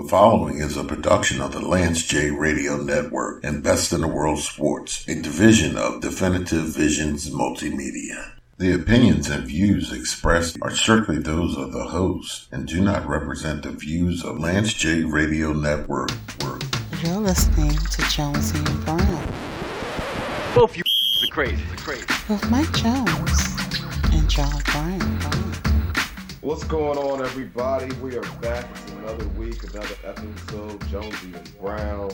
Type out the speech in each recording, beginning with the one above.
The following is a production of the Lance J Radio Network and Best in the World Sports, a division of Definitive Visions Multimedia. The opinions and views expressed are strictly those of the host and do not represent the views of Lance J Radio Network. You're listening to Jonesy and Brown Both you are crazy, crazy. with Mike Jones and John Brown. What's going on, everybody? We are back. It's another week, another episode. Jonesy and Brown.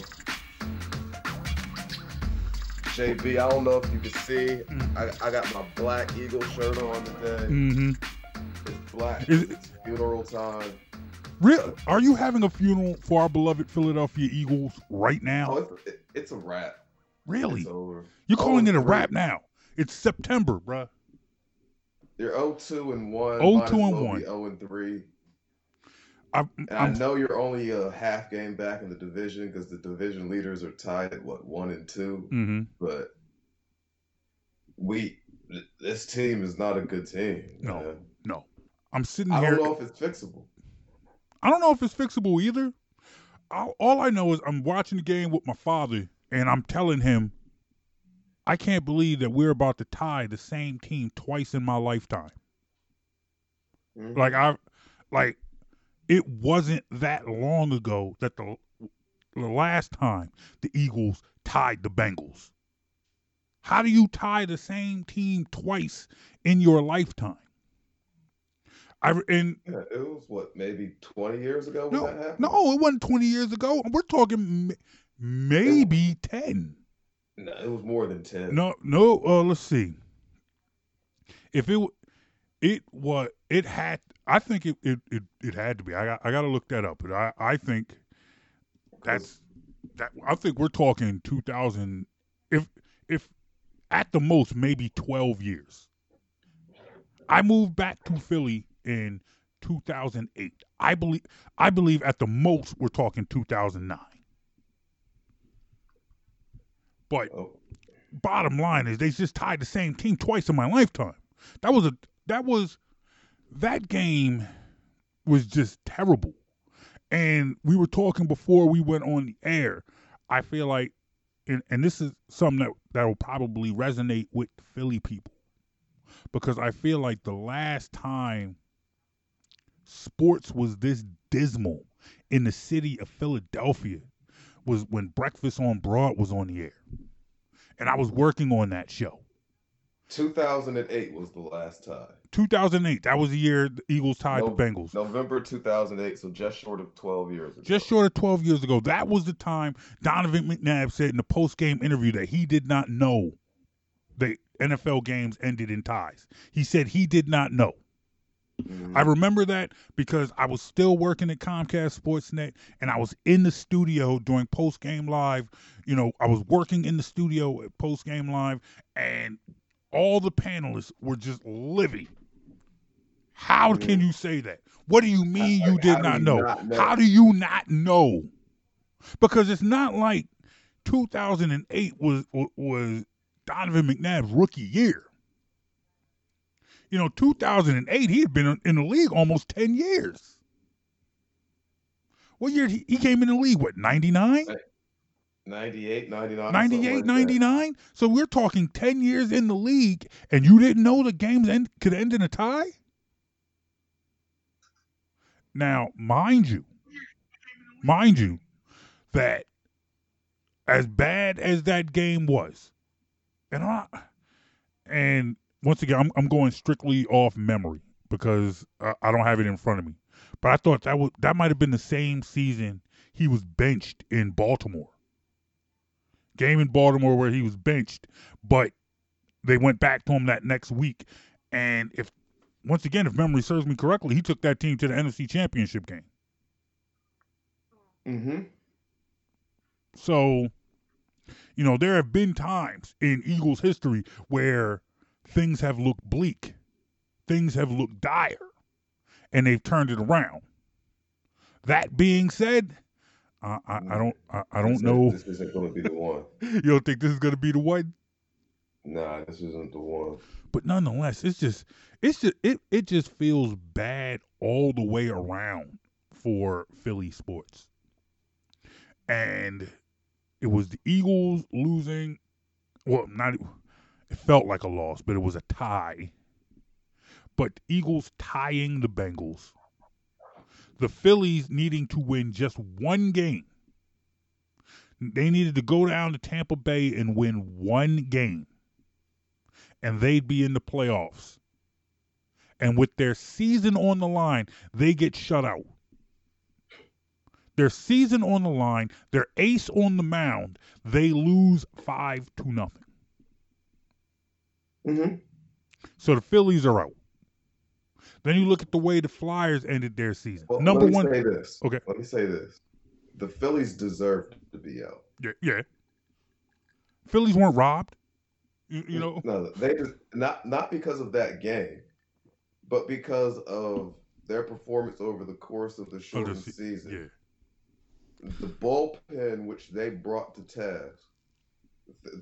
JB, I don't know if you can see. I, I got my black eagle shirt on today. Mm-hmm. It's black. Is it- It's funeral time. Real, are you having a funeral for our beloved Philadelphia Eagles right Oh, now? it's, it, it's a wrap. Really? It's. You're calling it a 0-3. wrap now? It's September, bruh. You're 0-2 and 1. 0-2 and well 1. 0 and 3. I'm, And I know you're only a half game back in the division because the division leaders are tied at what one and 2 hmm but we this team is not a good team. No. man. no. I'm sitting here. I here. don't know if it's fixable. I don't know if it's fixable either. All, all I know is I'm watching the game with my father, and I'm telling him, I can't believe that we're about to tie the same team twice in my lifetime. Mhm. Like I, like it wasn't that long ago that the the last time the Eagles tied the Bengals. How do you tie the same team twice in your lifetime? I and Yeah, it was what maybe twenty years ago when no, that happened. no, it wasn't twenty years ago. We're talking maybe ten. No, it was more than ten. No, no. Uh, let's see. If it it was it had I think it it, it, it had to be. I got, I got to look that up. But I I think that's that. I think we're talking two thousand. If if at the most maybe twelve years. I moved back to Philly in 2008. I believe I believe at the most we're talking 2009. But Oh, bottom line is they just tied the same team twice in my lifetime. That was a that was that game was just terrible. And we were talking before we went on the air. I feel like and, and this is something that, that will probably resonate with Philly people. Because I feel like the last time sports was this dismal in the city of Philadelphia was when Breakfast on Broad was on the air and I was working on that show. 2008 was the last tie. 2008, that was the year the Eagles tied No- the Bengals. November 2008, so just short of 12 years ago. Just short of 12 years ago, that was the time Donovan McNabb said in the post-game interview that he did not know the NFL games ended in ties. He said he did not know. Mhm. I remember that because I was still working at Comcast Sportsnet and I was in the studio doing post game live. You know, I was working in the studio at post game live and all the panelists were just living. How can you say that? What do you mean you did not you know? not know? How do you not know? Because it's not like 2008 was was Donovan McNabb's rookie year. You know, 2008, he had been in the league almost 10 years. What year he he came in the league? What, 99? 98, 99. 98, something like that. 99? So we're talking 10 years in the league, and you didn't know the games end, could end in a tie? Now, mind you, mind you, that as bad as that game was, and I, and once again, I'm, I'm going strictly off memory because I, I don't have it in front of me. But I thought that was that might have been the same season he was benched in Baltimore. Game in Baltimore where he was benched, but they went back to him that next week. And if once again, if memory serves me correctly, he took that team to the NFC Championship game. Mm-hmm. So, you know, there have been times in Eagles history where things have looked bleak, things have looked dire, and they've turned it around. That being said, I, I, I don't I, I don't This know. This isn't going to be the one. You don't think this is gonna be the one? Nah, this isn't the one. But nonetheless, it's just it's just it, it just feels bad all the way around for Philly sports. and it was the Eagles losing. Well, not it felt like a loss, but it was a tie. But Eagles tying the Bengals. The Phillies needing to win just one game. They needed to go down to Tampa Bay and win one game. And they'd be in the playoffs. And with their season on the line, they get shut out. Their season on the line, their ace on the mound, they lose five to nothing. Mm-hmm. So the Phillies are out. Then you look at the way the Flyers ended their season. Well, Number one, say this. Okay. Let me say this. The Phillies deserve to be out. yeah, yeah. Phillies weren't robbed. You, you know, No, they just not not because of that game, but because of their performance over the course of the Oh, shortened se- season. yeah. The bullpen which they brought to task,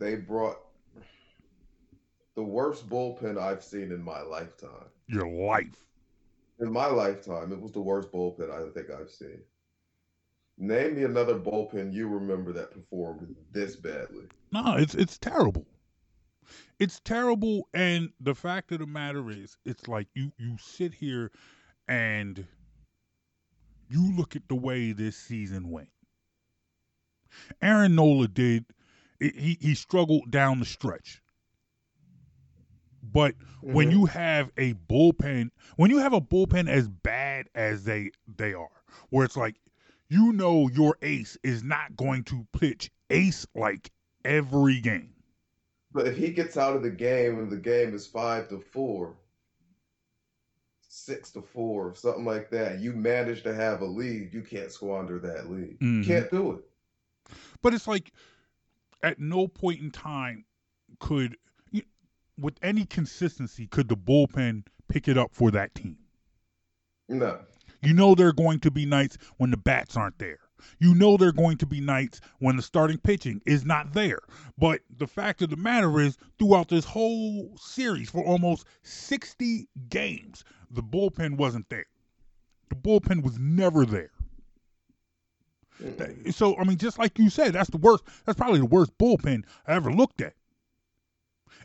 they brought the worst bullpen I've seen in my lifetime. Your life. In my lifetime, it was the worst bullpen I think I've seen. Name me another bullpen you remember that performed this badly. No, it's it's terrible. It's terrible, and the fact of the matter is, it's like you you sit here and you look at the way this season went. Aaron Nola did he he struggled down the stretch. But when Mhm. you have a bullpen, when you have a bullpen as bad as they they are, where it's like you know your ace is not going to pitch ace like every game. But if he gets out of the game and the game is five to four, six to four, something like that, you manage to have a lead, you can't squander that lead. Mhm. Can't do it. But it's like at no point in time could with any consistency could the bullpen pick it up for that team. No. You know there are going to be nights when the bats aren't there. You know there are going to be nights when the starting pitching is not there. But the fact of the matter is, throughout this whole series for almost 60 games, the bullpen wasn't there. The bullpen was never there. So, I mean, just like you said, that's the worst. That's probably the worst bullpen I ever looked at.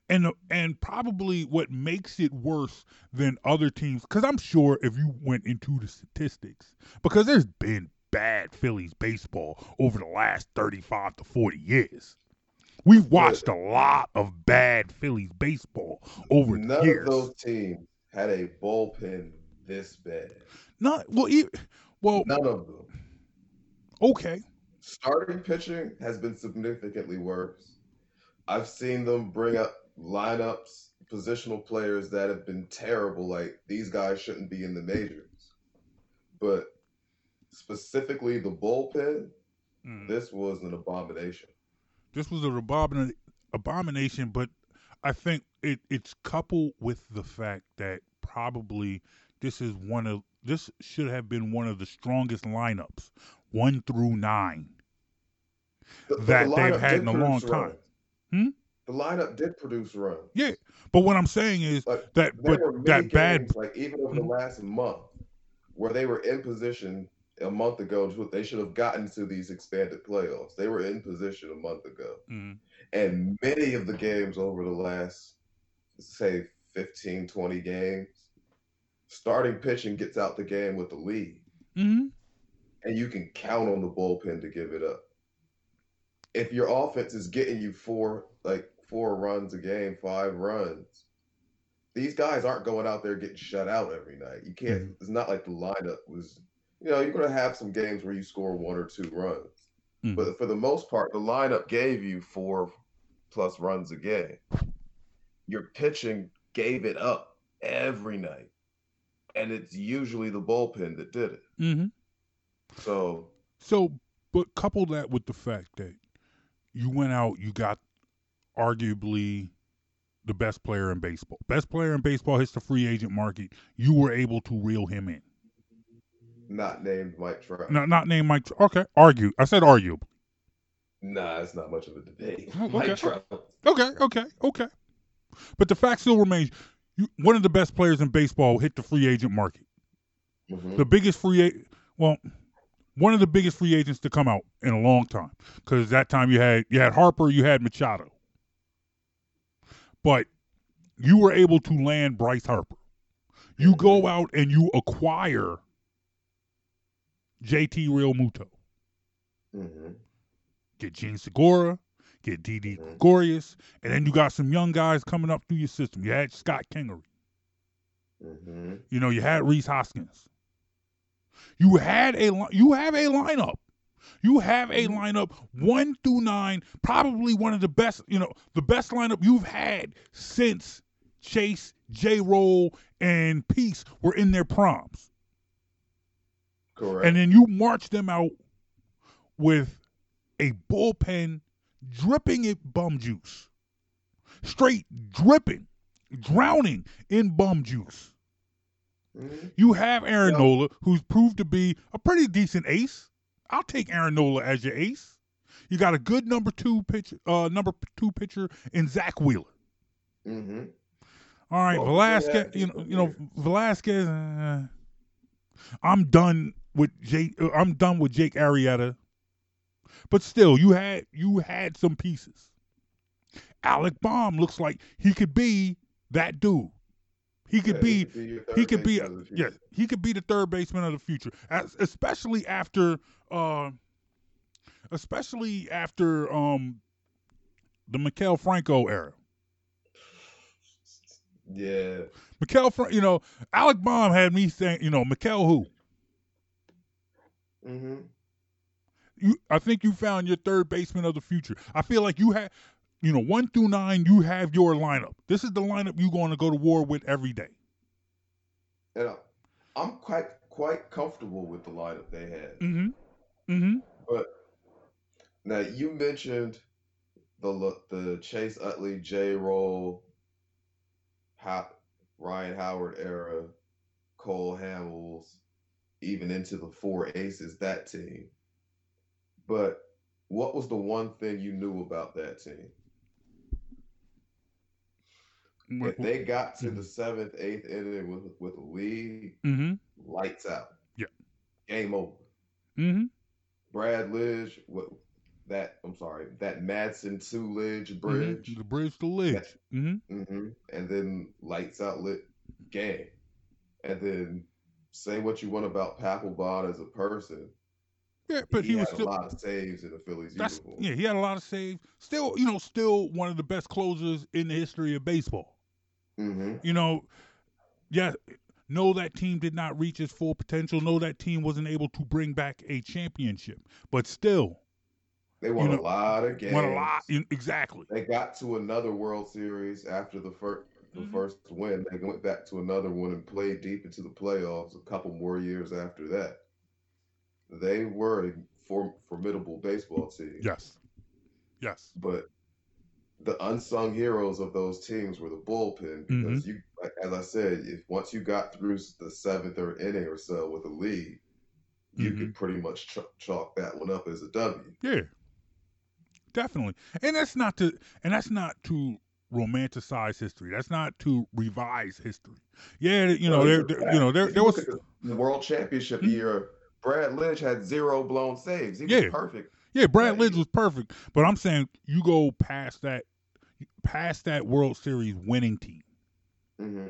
And and probably what makes it worse than other teams, because I'm sure if you went into the statistics, because there's been bad Phillies baseball over the last 35 to 40 years. We've watched a lot of bad Phillies baseball over the None years. of those teams had a bullpen this bad. Not well, e- well, None of them. okay, Starting pitching has been significantly worse. I've seen them bring up lineups, positional players that have been terrible. Like these guys shouldn't be in the majors. But specifically the bullpen, Mm. this was an abomination. this was a abomin- abomination, but I think it, it's coupled with the fact that probably this is one of this should have been one of the strongest lineups, one through nine. The- the That they've had in a long time. Hmm? The lineup did produce runs. Yeah, but what I'm saying is Like, that but that bad games, like even over the Mhm. last month, where they were in position a month ago. They should have gotten to these expanded playoffs. They were in position a month ago, Mm, and many of the games over the last, say, 15, 20 games, starting pitching gets out the game with the lead, mhm. and you can count on the bullpen to give it up. If your offense is getting you four, like four runs a game, five runs, these guys aren't going out there getting shut out every night. You can't. It's not like the lineup was. You know, you're going to have some games where you score one or two runs, Mhm. but for the most part, the lineup gave you four plus runs a game. Your pitching gave it up every night, and it's usually the bullpen that did it. Mm-hmm. So So, but couple that with the fact that you went out, you got arguably the best player in baseball. Best player in baseball hits the free agent market. You were able to reel him in. not named Mike Trout. Not not named Mike. Trout. Okay, argue. I said arguably. Nah, it's not much of a debate. Oh, okay. Mike Trout. Okay, okay, okay. But the fact still remains: you, one of the best players in baseball hit the free agent market. Mhm. The biggest free agent. Well, one of the biggest free agents to come out in a long time. Because that time you had you had Harper, you had Machado, but you were able to land Bryce Harper. You go out and you acquire JT Realmuto, hmm get Jean Segura, get Didi Mhm. Gregorius, and then you got some young guys coming up through your system. You had Scott Kingery. hmm You know, you had Rhys Hoskins. You had a you have a lineup. You have a lineup one through nine, probably one of the best. You know, the best lineup you've had since Chase, J. Roll, and Peace were in their proms, Correct. and then you march them out with a bullpen dripping in bum juice, straight dripping, drowning in bum juice. Mhm. You have Aaron. Nola, who's proved to be a pretty decent ace. I'll take Aaron Nola as your ace. You got a good number two pitcher, uh, number two pitcher in Zack Wheeler. Mhm. All right, Well, Velasquez. had You know, you know, Velasquez. Uh, I'm done with Jake. uh, I'm done with Jake Arrieta. But still, you had you had some pieces. Alec Bohm looks like he could be that dude. He could Yeah, be he could be baseman of the yeah he could be the third baseman of the future as, especially after uh especially after um the Maikel Franco era. Yeah. Mikel Fra- you know Alec Bohm had me saying you know Maikel who? Hmm you I think you found your third baseman of the future. I feel like you had you know one through nine you have your lineup. This is the lineup you're going to go to war with every day. And I- I'm quite quite comfortable with the lineup they had. mm-hmm mm-hmm But now you mentioned the the Chase Utley, J. Roll, Ryan Howard era, Cole Hamels, even into the four aces that team. But what was the one thing you knew about that team? If they got to the seventh, eighth inning with with a lead, mm-hmm lights out. Yeah. Game over. mm-hmm Brad Lidge, what that I'm sorry, that Madson two Lidge Mhm. bridge. the bridge to Lidge mm-hmm hmm And then lights out lit game. And then say what you want about Papelbon as a person. yeah but he, was had still a lot of saves in the Phillies That's uniform. yeah, he had a lot of saves. Still, you know, still one of the best closers in the history of baseball. hmm You know, yeah, know that team did not reach its full potential. Know that team wasn't able to bring back a championship, but still They won know, a lot of games. won a lot. Exactly. They got to another World Series after the first the Mhm. first win. They went back to another one and played deep into the playoffs a couple more years after that. They were a for, formidable baseball team. Yes. Yes. But the unsung heroes of those teams were the bullpen Mm-hmm. because you, like, as I said, if once you got through the seventh or inning or so with a lead, you Mhm. could pretty much ch- chalk that one up as a W. Yeah. Definitely. And that's not to and that's not to romanticize history. That's not to revise history. Yeah, you know, there, there- you know, there there was the World Championship Mhm. year. Brad Lidge had zero blown saves. He was Yeah. perfect. Yeah, Brad. Lidge was perfect, but I'm saying you go past that, past that World Series winning team. Hmm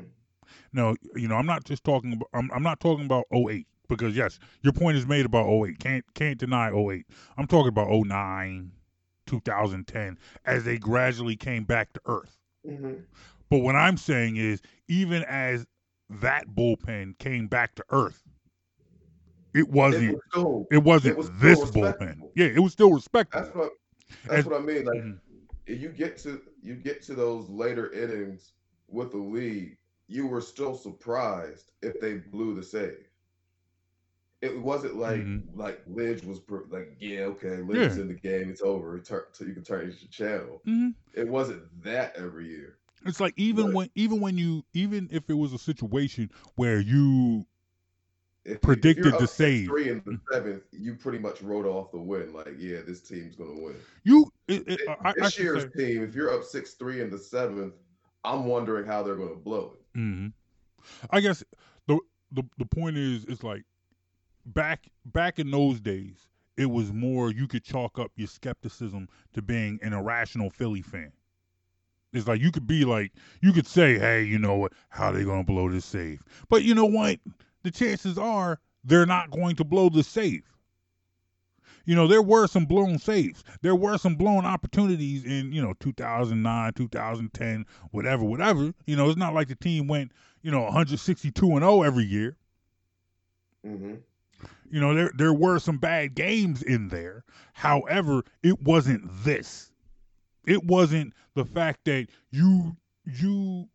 No, you know, I'm not just talking about. I'm, I'm not talking about 08 because yes, your point is made about 08. Can't can't deny 08. I'm talking about 09, 2010 as they gradually came back to earth. hmm But what I'm saying is, even as that bullpen came back to earth, it wasn't. It was still, It wasn't it was this bullpen. Yeah, it was still respectable. that's what that's As- what I mean. Like Mhm. you get to you get to those later innings with the lead, you were still surprised if they blew the save. It wasn't like Mhm. like Lidge was like yeah okay Lidge is Yeah. in the game it's over turn so you can turn your channel. Mhm. It wasn't that every year. It's like even Right. when even when you even if it was a situation where you If, Predicted you're the save. three in the seventh, you pretty much wrote off the win. Like yeah, this team's gonna win. you it, it, I, I this should year's say, team, if you're up six three in the seventh, I'm wondering how they're gonna blow it. Mhm. I guess the the the point is it's like back back in those days, it was more you could chalk up your skepticism to being an irrational Philly fan. It's like you could be like you could say, "Hey, you know what? How they going to blow this safe?" But you know what? The chances are they're not going to blow the safe. You know, there were some blown saves. There were some blown opportunities in, you know, 2009, 2010, whatever, whatever. You know, it's not like the team went, you know, 162 and 0 every year. hmm You know, there there were some bad games in there. However, it wasn't this. It wasn't the fact that you you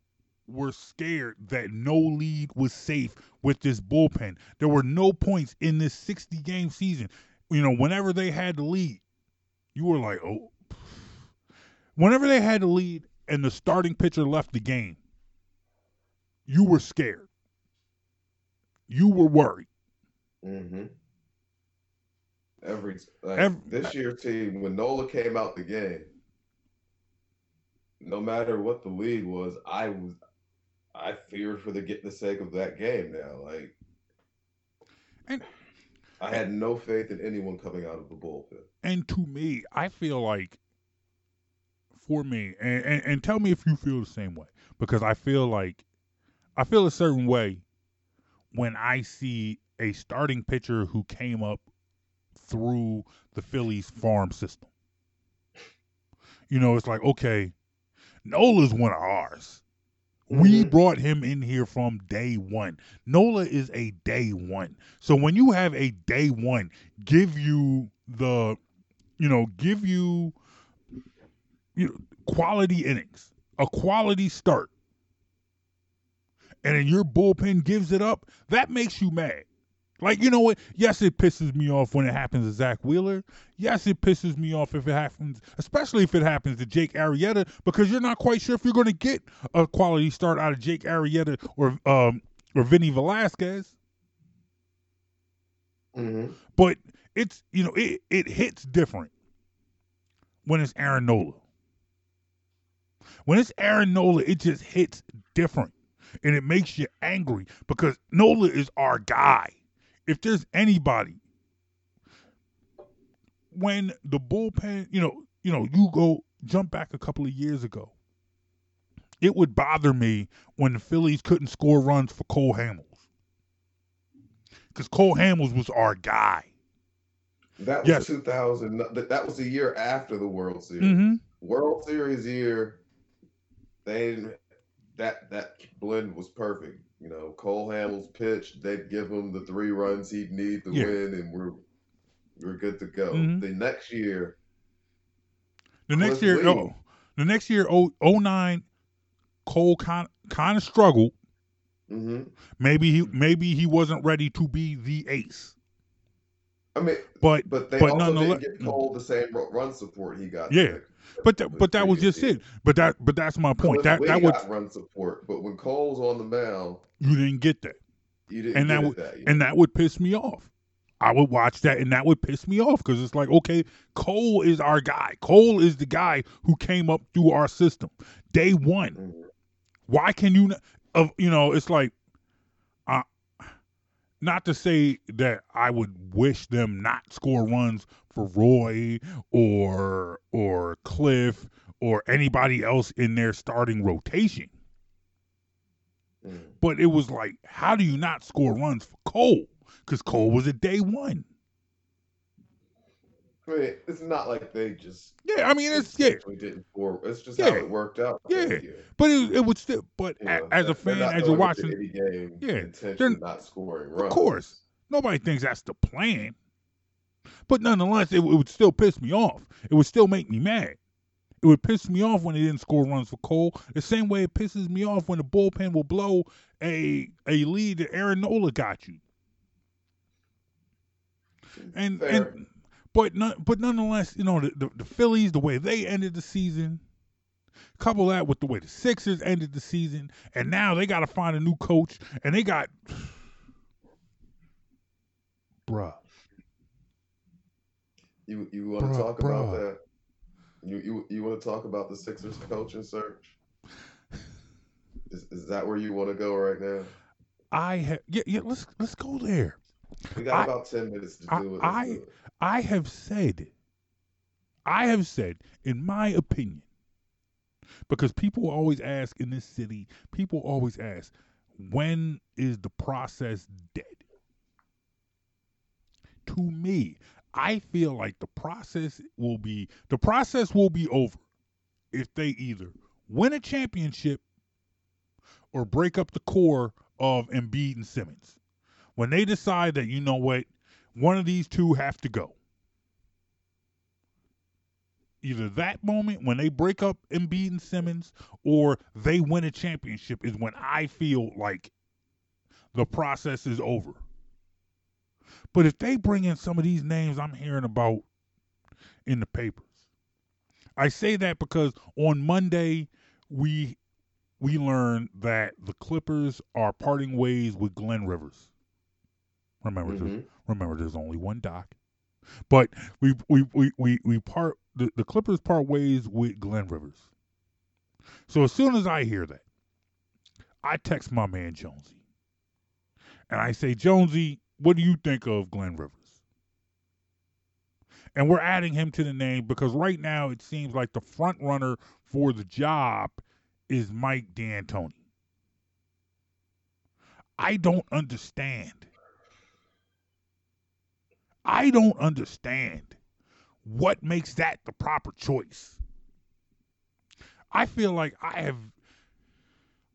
were scared that no lead was safe with this bullpen. There were no points in this 60 game season. You know, whenever they had the lead, you were like, "Oh." Whenever they had the lead and the starting pitcher left the game, you were scared. You were worried. hmm Every, like, Every- this year's team, when Nola came out the game, no matter what the lead was, I was, I feared for the get the sake of that game. Now, like, And- I had no faith in anyone coming out of the bullpen. and to me, I feel like for me, and, and, and tell me if you feel the same way, because I feel like I feel a certain way when I see a starting pitcher who came up through the Phillies farm system. You know, it's like, okay, Nola's one of ours. We Mhm. brought him in here from day one. Nola is a day one. So when you have a day one, give you the, you know, give you, you know, quality innings, a quality start, and then your bullpen gives it up, that makes you mad. Like, you know what? Yes, it pisses me off when it happens to Zack Wheeler. Yes, it pisses me off if it happens, especially if it happens to Jake Arrieta, because you're not quite sure if you're going to get a quality start out of Jake Arrieta or um or Vinny Velasquez. hmm But it's you know it it hits different when it's Aaron Nola. When it's Aaron Nola, it just hits different, and it makes you angry because Nola is our guy. If there's anybody, when the bullpen, you know, you know, you go jump back a couple of years ago, it would bother me when the Phillies couldn't score runs for Cole Hamels because Cole Hamels was our guy. That was Yes. 2000. That was the year after the World Series. Mm-hmm. World Series year, they that that blend was perfect. You know, Cole Hamels pitch, they'd give him the three runs he'd need to Yeah. win, and we're we're good to go. Mhm. The next year, The next year, oh, the next year, oh, 09, Cole kind kind of struggled. hmm Maybe he maybe he wasn't ready to be the ace, I mean, but but they but also nonetheless- didn't get Cole the same run support he got. Yeah. but that, but that was just it. But that but that's my point. That that was run support, but when Cole's on the mound, you didn't get that, you didn't And that get would- that and that would piss me off. I would watch that, and that would piss me off because it's like, okay, Cole is our guy. Cole is the guy who came up through our system day one. Mhm. why can you not of you know it's like not to say that i would wish them not score runs for roy or or cliff or anybody else in their starting rotation. Mhm. but it was like how do you not score runs for cole? Because cole was a day one I mean, it's not like they just yeah i mean it's yeah didn't. It's just Yeah. how it worked out. Yeah. but it, it would still but You know, as a fan as you're watching any game Yeah, they're- not scoring Runs. Of course. Nobody thinks that's the plan. But nonetheless, it, it would still piss me off. It would still make me mad. It would piss me off when they didn't score runs for Cole. The same way it pisses me off when the bullpen will blow a a lead that Aaron Nola got you. And Fair. and but none, but nonetheless, you know the, the the Phillies, the way they ended the season, couple that with the way the Sixers ended the season, and now they got to find a new coach, and they got, bruh. You you want to talk about that? You you you want to talk about the Sixers coaching search? Is is that where you want to go right now? I have yeah yeah. Let's let's go there. We got I- about ten minutes to I- do. Let's I- I have said, I have said, in my opinion, because people always ask in this city, people always ask, when is the process dead? To me, I feel like the process will be the process will be over if they either win a championship or break up the core of Embiid and Simmons. When they decide that you know what, one of these two have to go. Either that moment when they break up Embiid and Simmons or they win a championship is when I feel like the process is over. But if they bring in some of these names I'm hearing about in the papers, I say that because on Monday we we learned that the Clippers are parting ways with Glenn Rivers. Remember, there's, Mhm. remember, there's only one Doc, but we we we we, we part the, the Clippers part ways with Glenn Rivers. So as soon as I hear that, I text my man Jonesy, and I say, Jonesy, what do you think of Glenn Rivers? And we're adding him to the name because right now it seems like the front runner for the job is Mike D'Antoni. I don't understand. I don't understand what makes that the proper choice. I feel like I have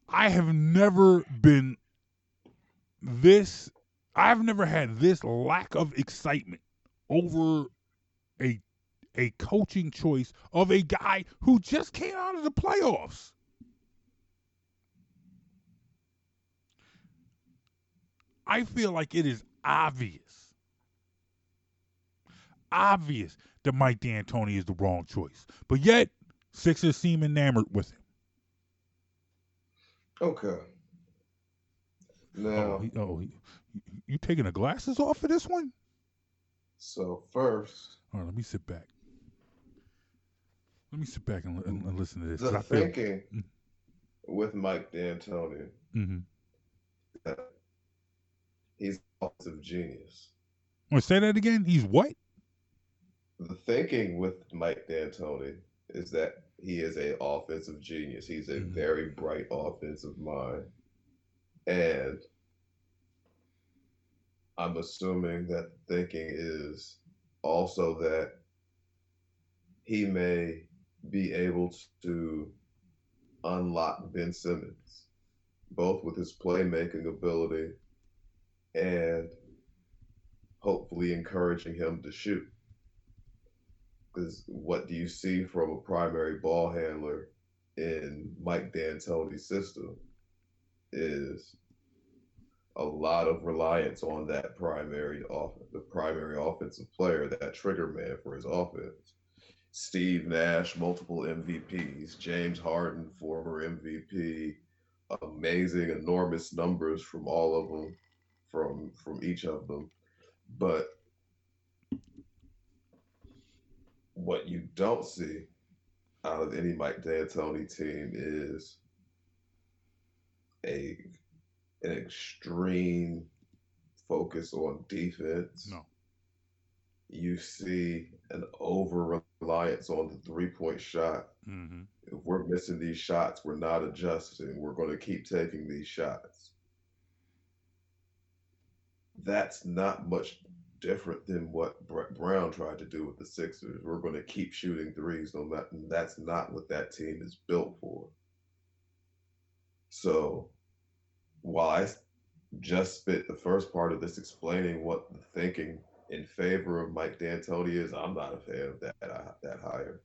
I have never been this I've never had this lack of excitement over a a coaching choice of a guy who just came out of the playoffs. I feel like it is obvious, obvious that Mike D'Antoni is the wrong choice. But yet, Sixers seem enamored with him. Okay. Now, Oh, he, oh he, you taking the glasses off for this one? so first, All right, let me sit back. Let me sit back and, and, and listen to this. the I feel, thinking Mm. with Mike D'Antoni, Mhm. he's an offensive genius. Want to say that again? He's what? The thinking with Mike D'Antoni is that he is a offensive genius. He's a Mhm. very bright offensive mind, and I'm assuming that the thinking is also that he may be able to unlock Ben Simmons, both with his playmaking ability and hopefully encouraging him to shoot. Because what do you see from a primary ball handler in Mike D'Antoni's system is a lot of reliance on that primary off the primary offensive player, that trigger man for his offense. Steve Nash, multiple MVPs, James Harden, former MVP, amazing, enormous numbers from all of them, from from each of them. But what you don't see out of any Mike D'Antoni team is a an extreme focus on defense. No. You see an over reliance on the three point shot. Mm-hmm. If we're missing these shots, we're not adjusting. We're going to keep taking these shots. That's not much different than what Brett Brown tried to do with the Sixers. We're going to keep shooting threes. No matter, that's not what that team is built for. So, while I just spit the first part of this explaining what the thinking in favor of Mike D'Antoni is, I'm not a fan of that uh, that hire.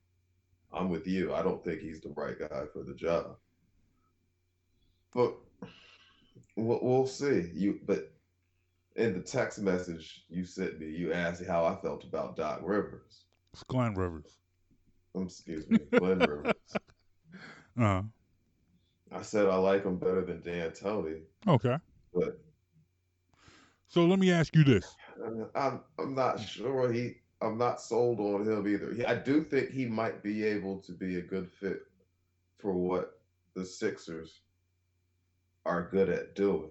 I'm with you. I don't think he's the right guy for the job. But we'll, we'll see. You but in the text message you sent me, you asked how I felt about Doc Rivers. It's Glenn Rivers. Um, excuse me, Glenn Rivers. Uh-huh. I said I like him better than D'Antoni, Okay. but So let me ask you this. uh, I'm I'm not sure he. I'm not sold on him either. He, I do think he might be able to be a good fit for what the Sixers are good at doing,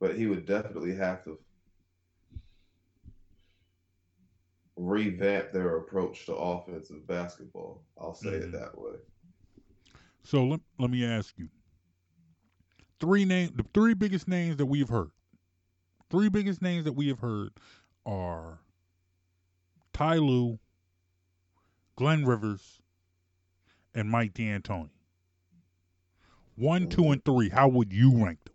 but he would definitely have to revamp their approach to offensive basketball. I'll say Mhm. it that way. So let, let me ask you. Three name the three biggest names that we've heard. Three biggest names that we have heard are Ty Lue, Glenn Rivers, and Mike D'Antoni. One, two, and three. How would you rank them?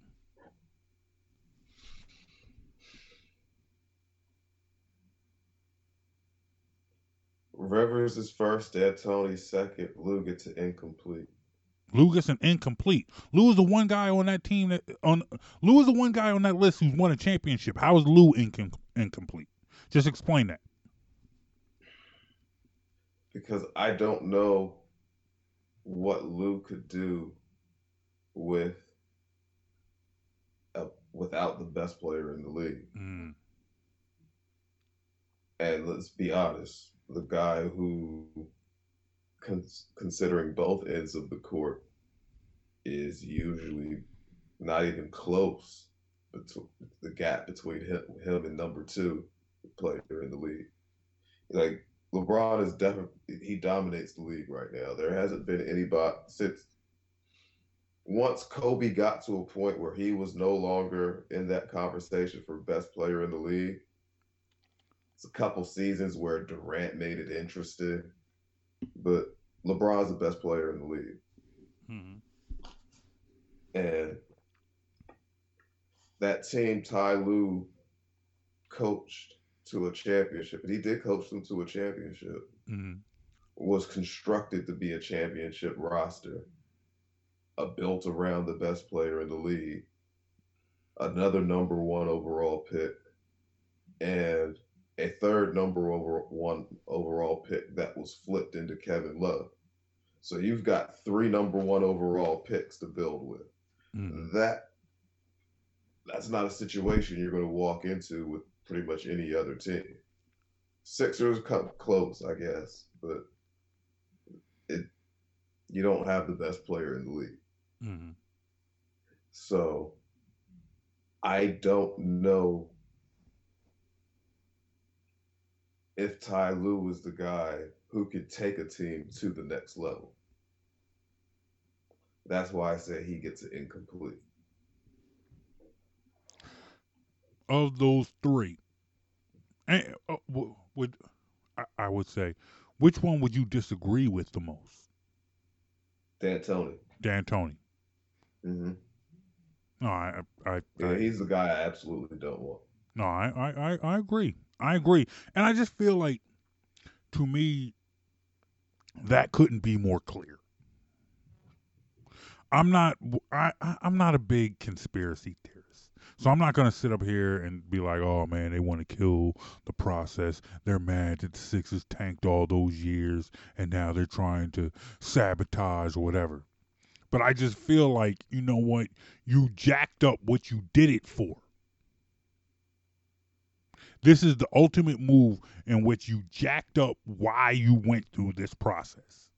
Rivers is first, D'Antoni second, Lue gets to incomplete. Lou gets an incomplete. Lou is the one guy on that team that on Lou is the one guy on that list who's won a championship. How is Lou incom- incomplete? Just explain that. because I don't know what Lou could do with uh, without the best player in the league. Mm. And let's be honest, the guy who, cons- considering both ends of the court, is usually not even close. Between the gap between him, him and number two player in the league, like LeBron is definitely he dominates the league right now. There hasn't been anybody since once Kobe got to a point where he was no longer in that conversation for best player in the league. It's a couple seasons where Durant made it interesting, but LeBron's the best player in the league. Mhm. And that team Ty Lue coached to a championship, and he did coach them to a championship, Mhm. was constructed to be a championship roster, a built around the best player in the league, another number one overall pick, and a third number over one overall pick that was flipped into Kevin Love. So you've got three number one overall picks to build with. Mhm. That that's not a situation you're going to walk into with pretty much any other team. Sixers come close, I guess, but it you don't have the best player in the league. Mhm. So I don't know if Ty Lue was the guy who could take a team to the next level. That's why I say he gets it incomplete. Of those three, and, uh, would I, I would say, which one would you disagree with the most? D'Antoni. D'Antoni. hmm No, I, I, I, Yeah, I he's the guy I absolutely don't want. No, I, I, I, I agree. I agree. And I just feel like to me that couldn't be more clear. I'm not I, I'm not a big conspiracy theorist. So I'm not gonna sit up here and be like, oh man, they want to kill the process. They're mad that the Sixers tanked all those years and now they're trying to sabotage or whatever. But I just feel like, you know what, you jacked up what you did it for. This is the ultimate move in which you jacked up why you went through this process.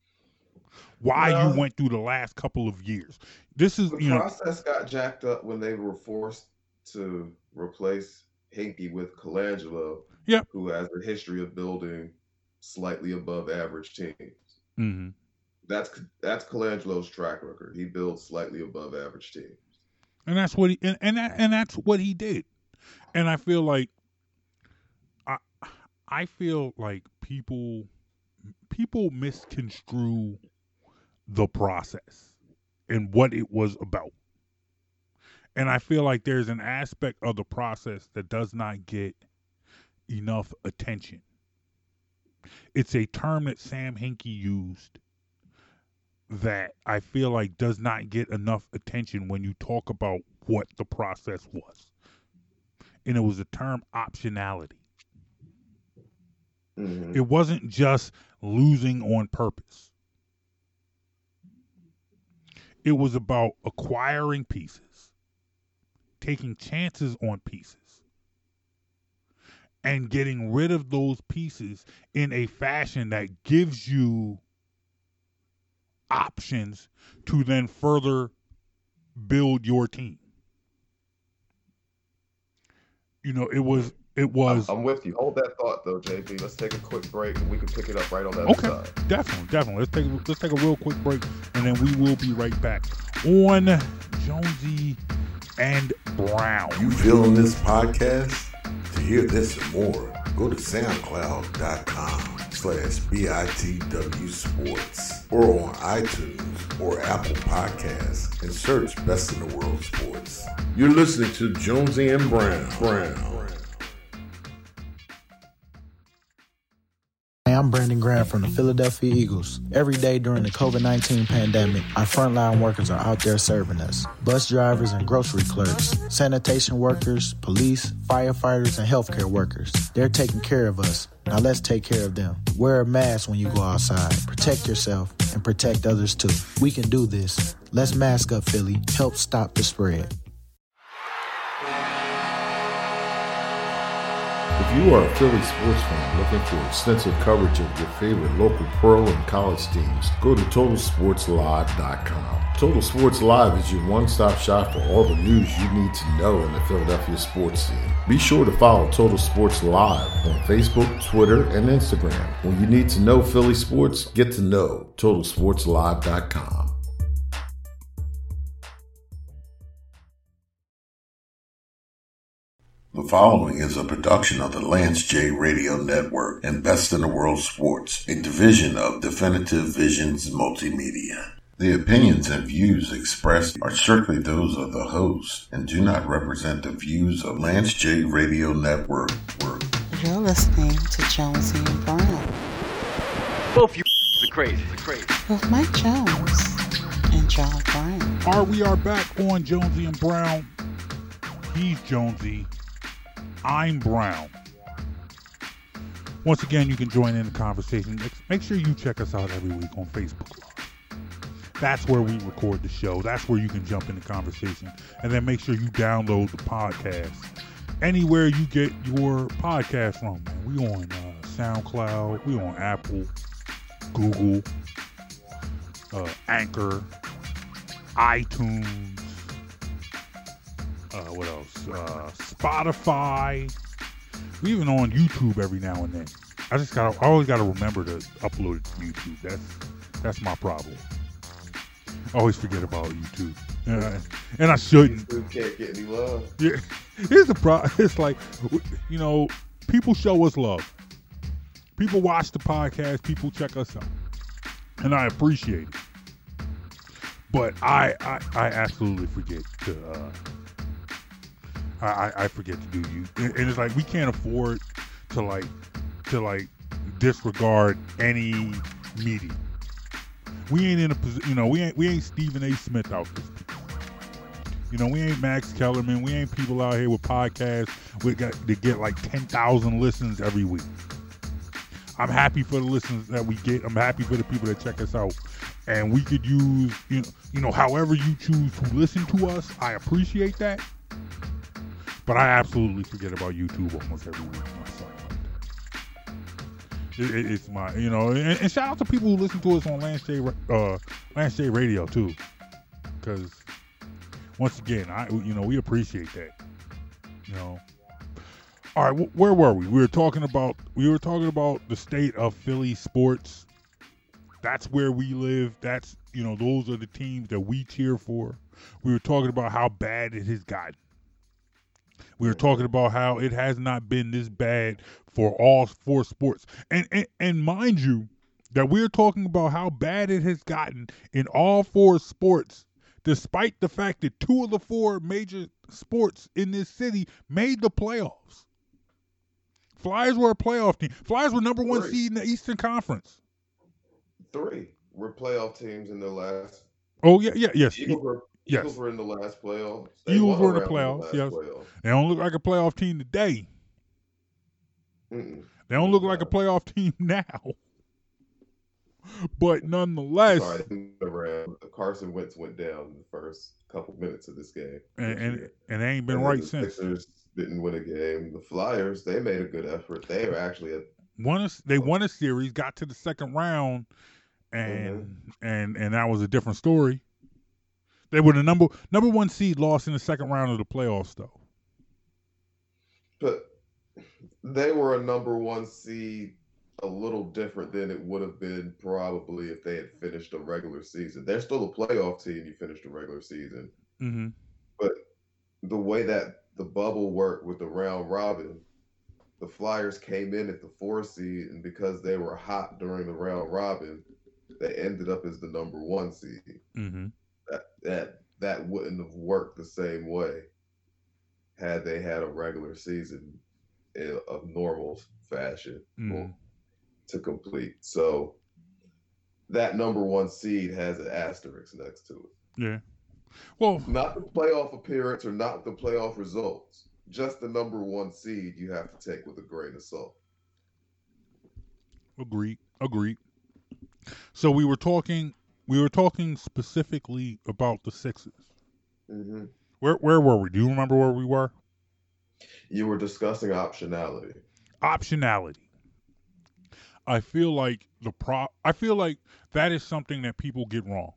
Why Well- you went through the last couple of years. This is The you know process got jacked up when they were forced to replace Hinkie with Colangelo, Yep. who has a history of building slightly above average teams. mhm. That's that's Colangelo's track record. He builds slightly above average teams. and that's what he and and, that, and that's what he did. And I feel like I feel like people people misconstrue the process and what it was about. And I feel like there's an aspect of the process that does not get enough attention. It's a term that Sam Hinkie used that I feel like does not get enough attention when you talk about what the process was. And it was the term optionality. Mhm. It wasn't just losing on purpose. It was about acquiring pieces, taking chances on pieces, and getting rid of those pieces in a fashion that gives you options to then further build your team. You know, it was It I'm, was I'm with you. Hold that thought though, JB. Let's take a quick break and we can pick it up right on that Okay, side. definitely, definitely. Let's take a, let's take a real quick break, and then we will be right back on Jonesy and Brown. You feeling this podcast? To hear this and more, go to soundcloud.com slash BITW Sports or on iTunes or Apple Podcasts and search Best in the World Sports. You're listening to Jonesy and Brown. Brown. I'm Brandon Graham from the Philadelphia Eagles. Every day during the COVID 19 pandemic, our frontline workers are out there serving us. Bus drivers and grocery clerks, sanitation workers, police, firefighters, and healthcare workers. They're taking care of us. Now let's take care of them. Wear a mask when you go outside. Protect yourself and protect others too. We can do this. Let's mask up, Philly. Help stop the spread. If you are a Philly sports fan looking for extensive coverage of your favorite local pro and college teams, go to TotalSportsLive.com. Total Sports Live is your one-stop shop for all the news you need to know in the Philadelphia sports scene. Be sure to follow Total Sports Live on Facebook, Twitter, and Instagram. When you need to know Philly sports, get to know TotalSportsLive.com. The following is a production of the Lance J Radio Network and Best in the World Sports, a division of Definitive Visions Multimedia. The opinions and views expressed are strictly those of the host and do not represent the views of Lance J Radio Network. You're listening to Jonesy and Brown Both you are crazy. Crazy. with Mike Jones and John Brown. All right, we are back on Jonesy and Brown. He's Jonesy. I'm Brown. Once again, you can join in the conversation. Make- sure you check us out every week on Facebook Live. That's where we record the show. That's where you can jump in the conversation. And then make sure you download the podcast anywhere you get your podcast from. Man. We on uh, SoundCloud. We on Apple, Google, uh, Anchor, iTunes. Uh, what else? Uh, Spotify. We even on YouTube every now and then. I just got. to I always got to remember to upload it to YouTube. That's that's my problem. I always forget about YouTube, Uh, and I shouldn't. You can't get any love. Yeah, here's the problem. It's like, you know, people show us love. People watch the podcast. People check us out, and I appreciate it. But I, I, I absolutely forget to. Uh, I, I- forget to do you, and, it's like we can't afford to like, to like disregard any media. We ain't in a position, you know, we ain't we ain't Stephen A. Smith out this you know, we ain't Max Kellerman. We ain't people out here with podcasts we got to get like ten thousand listens every week. I'm happy for the listens that we get. I'm happy for the people that check us out, and we could use you know, you know, however you choose to listen to us. I appreciate that, but I absolutely forget about YouTube almost every week. Sorry. It, it, it's my, you know, and, and shout out to people who listen to us on Lance J, uh, Lance J Radio too, because once again, I you know we appreciate that. You know. All right, wh- where were we? We were talking about we were talking about the state of Philly sports. That's where we live. That's you know those are the teams that we cheer for. We were talking about how bad it has gotten. We were talking about how it has not been this bad for all four sports. And and, and mind you, that we're talking about how bad it has gotten in all four sports despite the fact that two of the four major sports in this city made the playoffs. Flyers were a playoff team. Flyers were number one Right. seed in the Eastern Conference. Three were playoff teams in the last. Oh yeah, yeah, yes. Eagles were, yes. Eagles were in the last playoffs. Eagles were in the playoffs, yes. playoff. They don't look like a playoff team today. Mm-mm. They don't look like a playoff team now. But nonetheless, Sorry. Carson Wentz went down in the first couple minutes of this game. and, and and they ain't been And right the since. Sixers didn't win a game. The Flyers, they made a good effort. They were actually a Won a, they won a series, got to the second round, mm-hmm. and and and that was a different story. They were the number number one seed, lost in the second round of the playoffs, though. But they were a number one seed a little different than it would have been probably if they had finished a regular season. They're still a playoff team. You finished a regular season, Mm-hmm. but the way that the bubble worked with the round robin, the Flyers came in at the four seed, and because they were hot during the round robin, they ended up as the number one seed. Mm-hmm. That that that wouldn't have worked the same way had they had a regular season in, of normal fashion Mhm. to complete. So that number one seed has an asterisk next to it. Yeah. Well, Not the playoff appearance or not the playoff results. Just the number one seed you have to take with a grain of salt. Agreed. Agreed. So we were talking. We were talking specifically about the Sixers. hmm Where where were we? Do you remember where we were? You were discussing optionality. Optionality. I feel like the pro. I feel like that is something that people get wrong.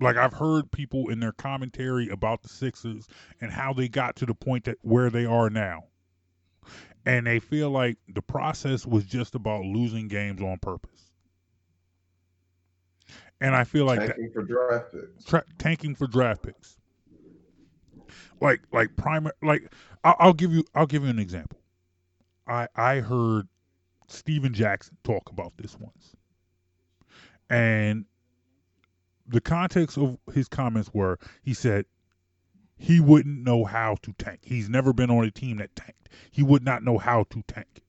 Like I've heard people in their commentary about the Sixers and how they got to the point that where they are now, and they feel like the process was just about losing games on purpose. And I feel like that, tanking for draft picks. tra- tanking for draft picks. Like like primary like I'll, I'll give you I'll give you an example. I I heard Steven Jackson talk about this once, and the context of his comments were he said he wouldn't know how to tank. He's never been on a team that tanked. He would not know how to tank.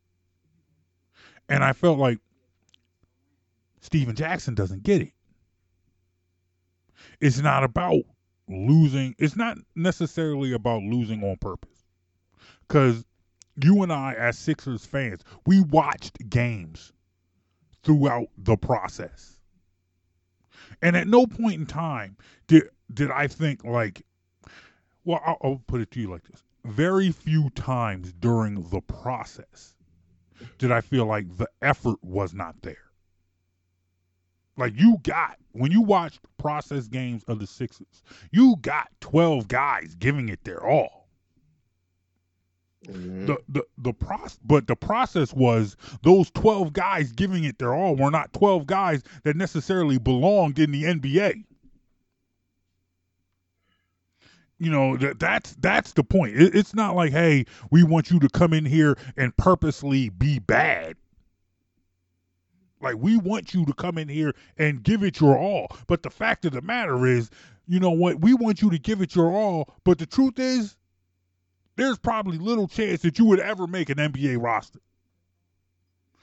And I felt like Steven Jackson doesn't get it. It's not about losing. It's not necessarily about losing on purpose. Because you and I, as Sixers fans, we watched games throughout the process. And at no point in time did did I think like, well, I'll, I'll put it to you like this: very few times during the process did I feel like the effort was not there. Like you got when you watched process games of the Sixers, you got twelve guys giving it their all. Mhm. The the the process, but the process was those twelve guys giving it their all were not twelve guys that necessarily belonged in the NBA. You know that that's that's the point. It, it's not like, hey, we want you to come in here and purposely be bad. Like we want you to come in here and give it your all. But the fact of the matter is, you know what? We want you to give it your all. But the truth is, there's probably little chance that you would ever make an NBA roster.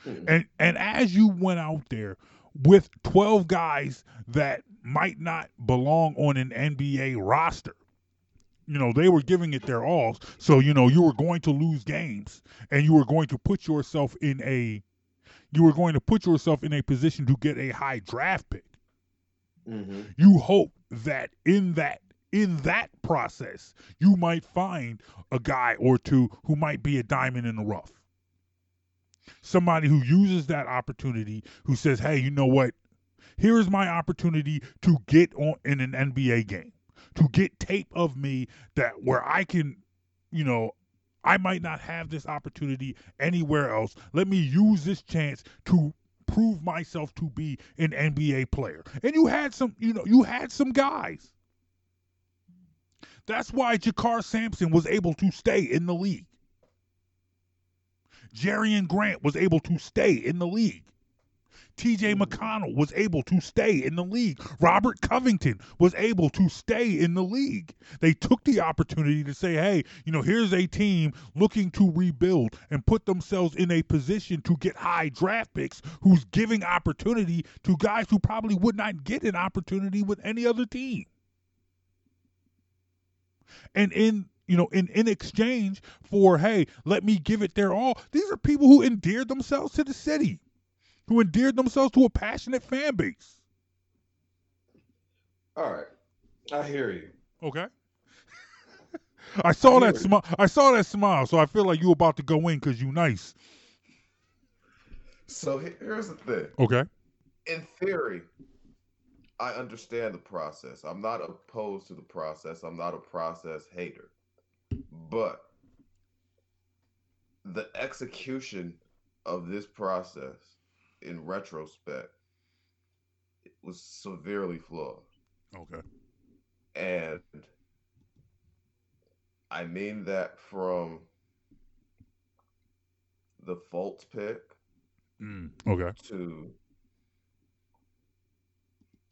Hmm. And and as you went out there with 12 guys that might not belong on an NBA roster, you know, they were giving it their all. So, you know, you were going to lose games and you were going to put yourself in a you were going to put yourself in a position to get a high draft pick. Mhm. you hope that in that in that process you might find a guy or two who might be a diamond in the rough. Somebody who uses that opportunity who says hey you know what? Here is my opportunity to get on in an nba game to get tape of me that where i can you know i might not have this opportunity anywhere else let me use this chance to prove myself to be an NBA player. And you had some, you know, you had some guys. That's why JaKarr Sampson was able to stay in the league. Jerami Grant was able to stay in the league. TJ hmm. McConnell was able to stay in the league. Robert Covington was able to stay in the league. They took the opportunity to say, hey, you know, here's a team looking to rebuild and put themselves in a position to get high draft picks who's giving opportunity to guys who probably would not get an opportunity with any other team. And in you know, in, in exchange for, hey, let me give it their all, these are people who endeared themselves to the city who endeared themselves to a passionate fan base. All right. I hear you. Okay. I saw I that smile. I saw that smile, so I feel like you about to go in because you nice. So here's the thing. Okay. in theory, I understand the process. I'm not opposed to the process. I'm not a process hater. But the execution of this process in retrospect it was severely flawed. Okay. And I mean that from the Fultz pick Mm. Okay. to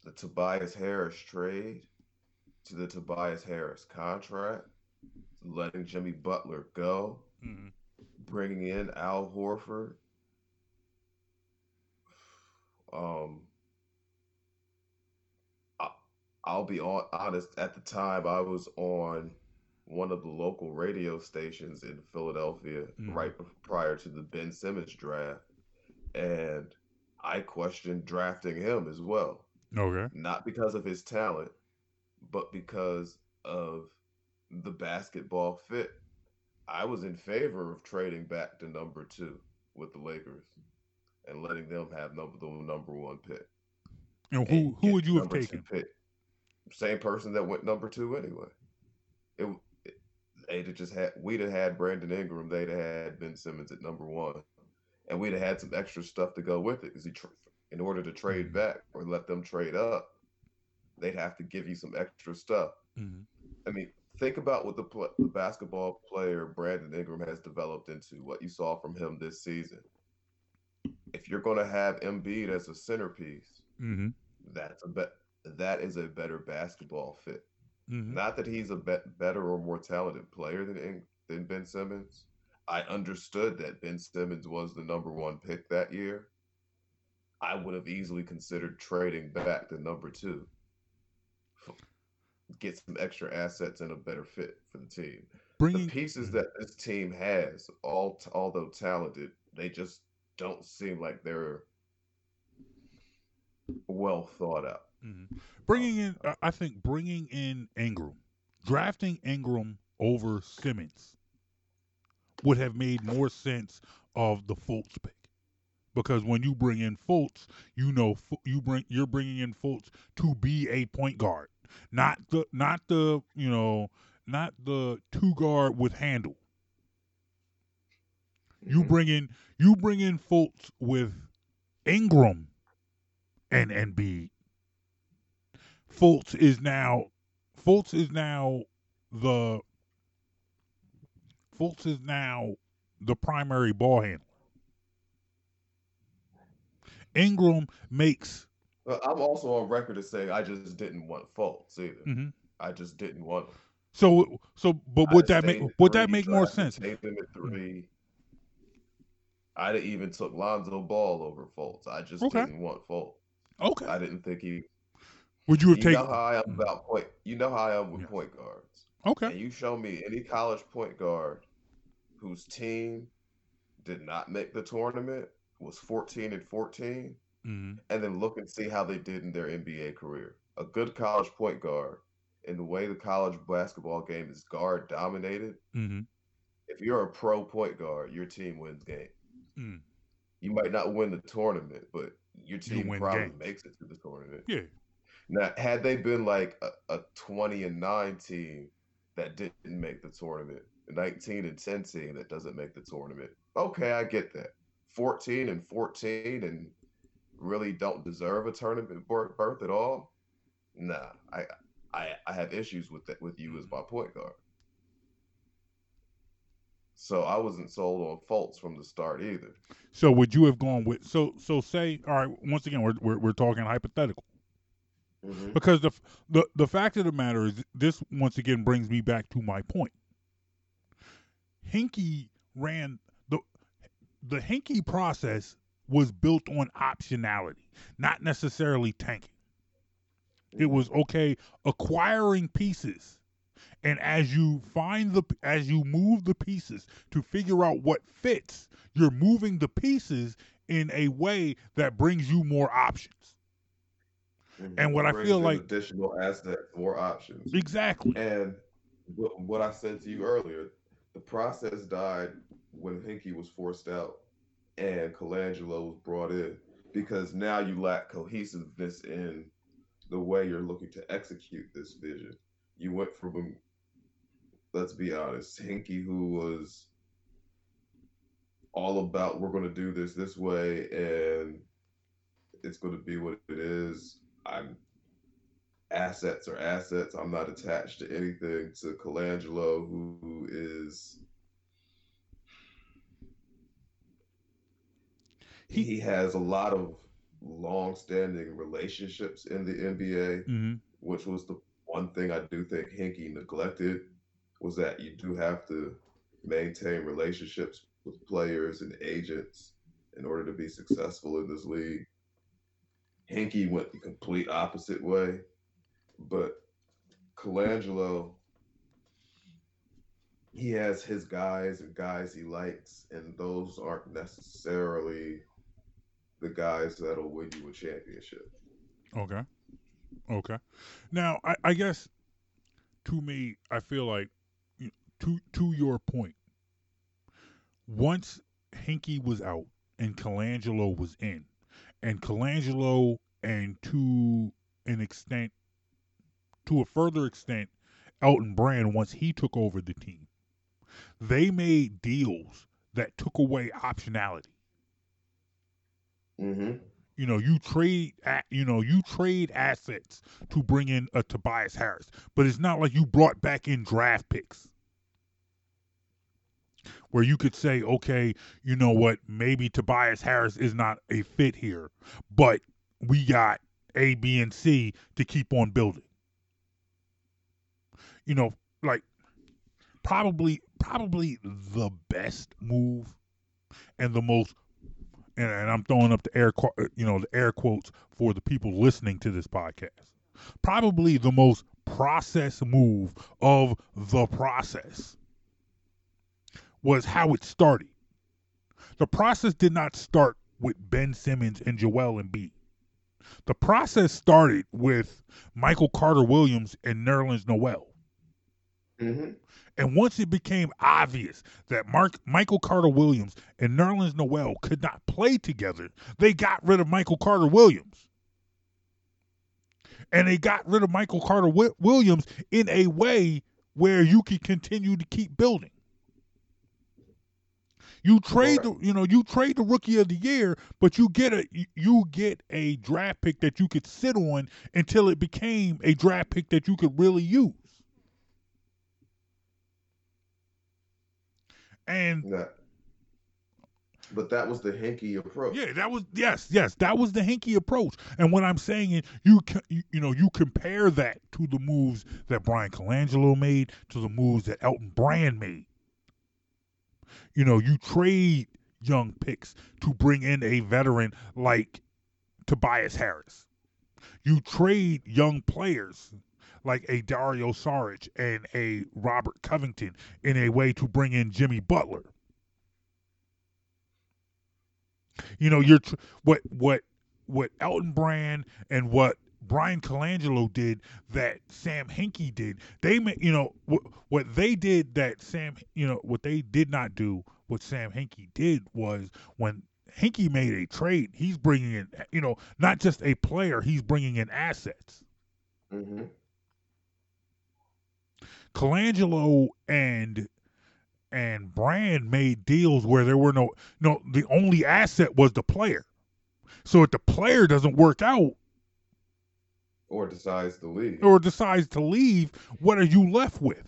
the Tobias Harris trade to the Tobias Harris contract, letting Jimmy Butler go, hmm bringing in Al Horford. Um, I, I'll be on, honest. At the time, I was on one of the local radio stations in Philadelphia Mhm. right prior to the Ben Simmons draft, and I questioned drafting him as well Okay. not because of his talent, but because of the basketball fit. I was in favor of trading back to number two with the Lakers and letting them have number the number one pick. And and who who would you have taken? Pick. Same person that went number two anyway. It, it they'd have just had we'd have had Brandon Ingram, they'd have had Ben Simmons at number one, and we'd have had some extra stuff to go with it because he, tr- in order to trade Mhm. back or let them trade up, they'd have to give you some extra stuff. Mhm. I mean, think about what the, pl- the basketball player Brandon Ingram has developed into, what you saw from him this season. If you're going to have Embiid as a centerpiece, Mhm. that's a bet. That is a better basketball fit. Mhm. Not that he's a bet better or more talented player than than Ben Simmons. I understood that Ben Simmons was the number one pick that year. I would have easily considered trading back to number two, get some extra assets and a better fit for the team. Bringing the pieces that this team has, all t- although talented, they just don't seem like they're well thought out. Mhm. bringing in, I think bringing in Ingram, drafting Ingram over Simmons would have made more sense of the Fultz pick, because when you bring in Fultz, you know you bring you're bringing in Fultz to be a point guard, not the not the you know not the two guard with handle. You Mhm. bring in you bring in Fultz with Ingram and and Embiid. Fultz is now Fultz is now the Fultz is now the primary ball handler. Ingram makes I'm also on record to say I just didn't want Fultz either. mhm. I just didn't want him. so so but would that make would that make more sense? Three. I'd have even took Lonzo Ball over Fultz. I just Okay. didn't want Fultz. Okay. I didn't think he. Would you have You taken know how I am about point. You know how I am with Yes. point guards. Okay. And you show me any college point guard whose team did not make the tournament, was 14 and 14, Mhm. and then look and see how they did in their NBA career. A good college point guard, in the way the college basketball game is guard dominated, Mhm. if you're a pro point guard, your team wins games. Mm. You might not win the tournament, but your team win probably games. makes it to the tournament. Yeah. Now, had they been like a, a 20 and 9 team that didn't make the tournament, a 19 and 10 team that doesn't make the tournament, okay, I get that. 14 and 14 and really don't deserve a tournament berth berth at all. Nah, I I I have issues with that with you as my point guard. So I wasn't sold on Fultz from the start either. So would you have gone with so so say all right once again we're we're, we're talking hypothetical mm-hmm. because the the the fact of the matter is this once again brings me back to my point. Hinkie ran the the Hinkie process was built on optionality, not necessarily tanking. It was mm-hmm. okay acquiring pieces. And as you find the as you move the pieces to figure out what fits, you're moving the pieces in a way that brings you more options. And what I feel like- additional assets, more options. Exactly. And what, what I said to you earlier, the process died when Hinkie was forced out and Colangelo was brought in because now you lack cohesiveness in the way you're looking to execute this vision. You went from, let's be honest, Hinkie, who was all about we're going to do this this way and it's going to be what it is. I'm assets are assets. I'm not attached to anything to Colangelo, who is he, he has a lot of long-standing relationships in the NBA, hmm which was the one thing I do think Hinkie neglected was that you do have to maintain relationships with players and agents in order to be successful in this league. Hinkie went the complete opposite way, but Colangelo, he has his guys and guys he likes, and those aren't necessarily the guys that'll win you a championship. Okay. Okay. Now, I, I guess to me, I feel like y- to to your point, once Hinkie was out and Colangelo was in, and Colangelo and to an extent, to a further extent, Elton Brand once he took over the team, they made deals that took away optionality. Mm-hmm. You know you trade a- you know you trade assets to bring in a Tobias Harris, but it's not like you brought back in draft picks where you could say, okay, you know what, maybe Tobias Harris is not a fit here, but we got A, B, and C to keep on building. You know, like probably probably the best move and the most and, and I'm throwing up the air, uh, you know, the air quotes for the people listening to this podcast. Probably the most process move of the process was how it started. The process did not start with Ben Simmons and Joel Embiid. The process started with Michael Carter Williams and Nerlens Noel. Mm-hmm. And once it became obvious that Mark Michael Carter Williams and Nerlens Noel could not play together, they got rid of Michael Carter Williams. And they got rid of Michael Carter Wi- Williams in a way where you could continue to keep building. You trade the, you know, you trade the rookie of the year, but you get a you get a draft pick that you could sit on until it became a draft pick that you could really use. And. But that was the Hinkie approach. Yeah, that was yes, yes, that was the Hinkie approach. And what I'm saying is, you, you know, you compare that to the moves that Bryan Colangelo made, to the moves that Elton Brand made. You know, you trade young picks to bring in a veteran like Tobias Harris. You trade young players like a Dario Saric and a Robert Covington in a way to bring in Jimmy Butler. You know, you're tr- what what what Elton Brand and what Bryan Colangelo did that Sam Hinkie did. They you know what what they did that Sam you know what they did not do. What Sam Hinkie did was when Hinkie made a trade, he's bringing in you know not just a player, he's bringing in assets. Mm-hmm. Colangelo and and Brand made deals where there were no no the only asset was the player. So if the player doesn't work out Or decides to leave. or decides to leave, what are you left with?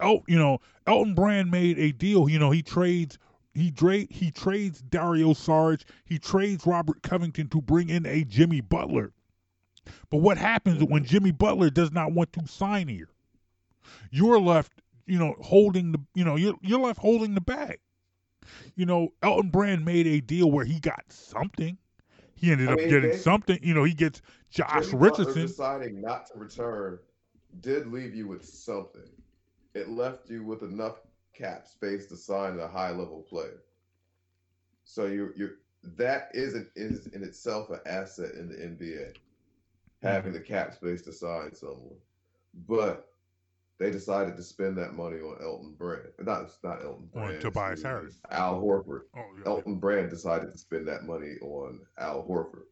El, you know, Elton Brand made a deal. You know, he trades he trade he trades Dario Saric, he trades Robert Covington to bring in a Jimmy Butler. But what happens when Jimmy Butler does not want to sign here? You're left, you know, holding the, you know, you're you're left holding the bag. You know, Elton Brand made a deal where he got something. He ended I up mean, getting they- something. You know, he gets Josh Jimmy Butler Richardson. deciding not to return did leave you with something. It left you with enough cap space to sign a high level player. So you you that is an, is in itself an asset in the NBA, having the cap space to sign someone. But they decided to spend that money on Elton Brand. Not not Elton On Brand. Tobias me, Harris. Al Horford. Oh, yeah. Elton Brand decided to spend that money on Al Horford.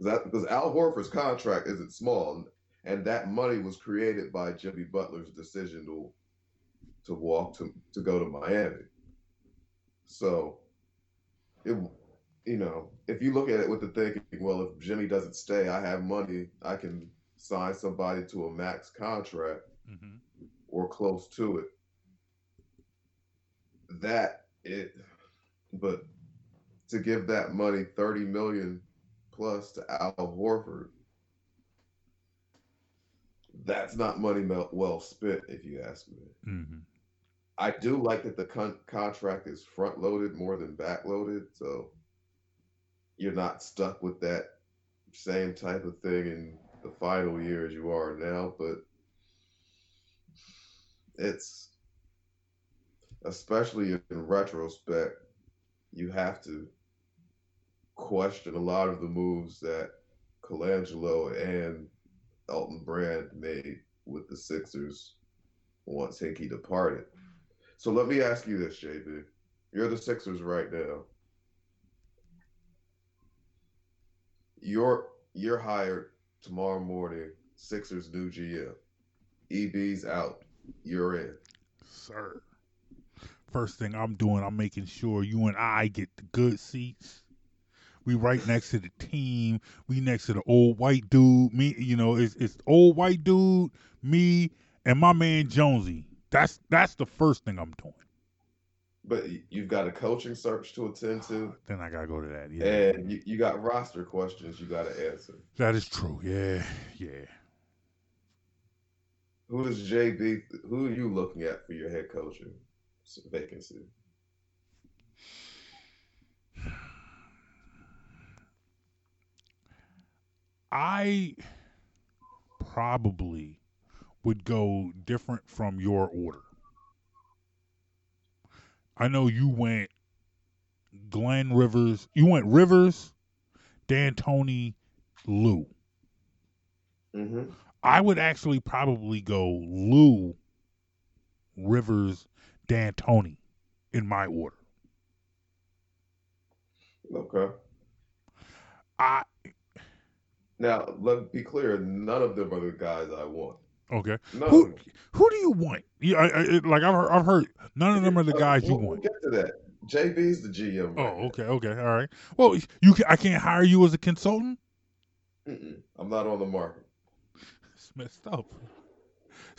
That because Al Horford's contract isn't small, and that money was created by Jimmy Butler's decision to to walk to to go to Miami. So, it, you know, if you look at it with the thinking, well, if Jimmy doesn't stay, I have money, I can sign somebody to a max contract hmm or close to it. That it, but to give that money thirty million plus to Al Horford, that's not money well spent, if you ask me. hmm I do like that the con- contract is front loaded more than back loaded, so you're not stuck with that same type of thing in the final year as you are now. But it's especially in retrospect, you have to question a lot of the moves that Colangelo and Elton Brand made with the Sixers once Hinkie departed. So let me ask you this, JB. You're the Sixers right now. You're you're hired tomorrow morning, Sixers new GM. EB's out. You're in. Sir. First thing I'm doing, I'm making sure you and I get the good seats. We right next to the team. We next to the old white dude. Me, you know, it's it's old white dude, me, and my man Jonesy. That's that's the first thing I'm doing. But you've got a coaching search to attend to, Then I gotta go to that. Yeah, and you, you got roster questions you got to answer. that is true. Yeah, yeah. Who is JB? Who are you looking at for your head coaching vacancy? I probably would go different from your order. I know you went Glenn Rivers. You went Rivers, D'Antoni, Lue. Mm-hmm. I would actually probably go Lue, Rivers, D'Antoni in my order. Okay. I Now, let me be clear. None of them are the guys I want. Okay. None Who who do you want? Yeah, I, I, like I've heard, I've heard none of them are the Uh, guys you we'll, want. We'll get to that. JB's the GM. Oh, right now. okay, okay, all right. Well, you can, I can't hire you as a consultant. Mm-mm. I'm not on the market. It's messed up.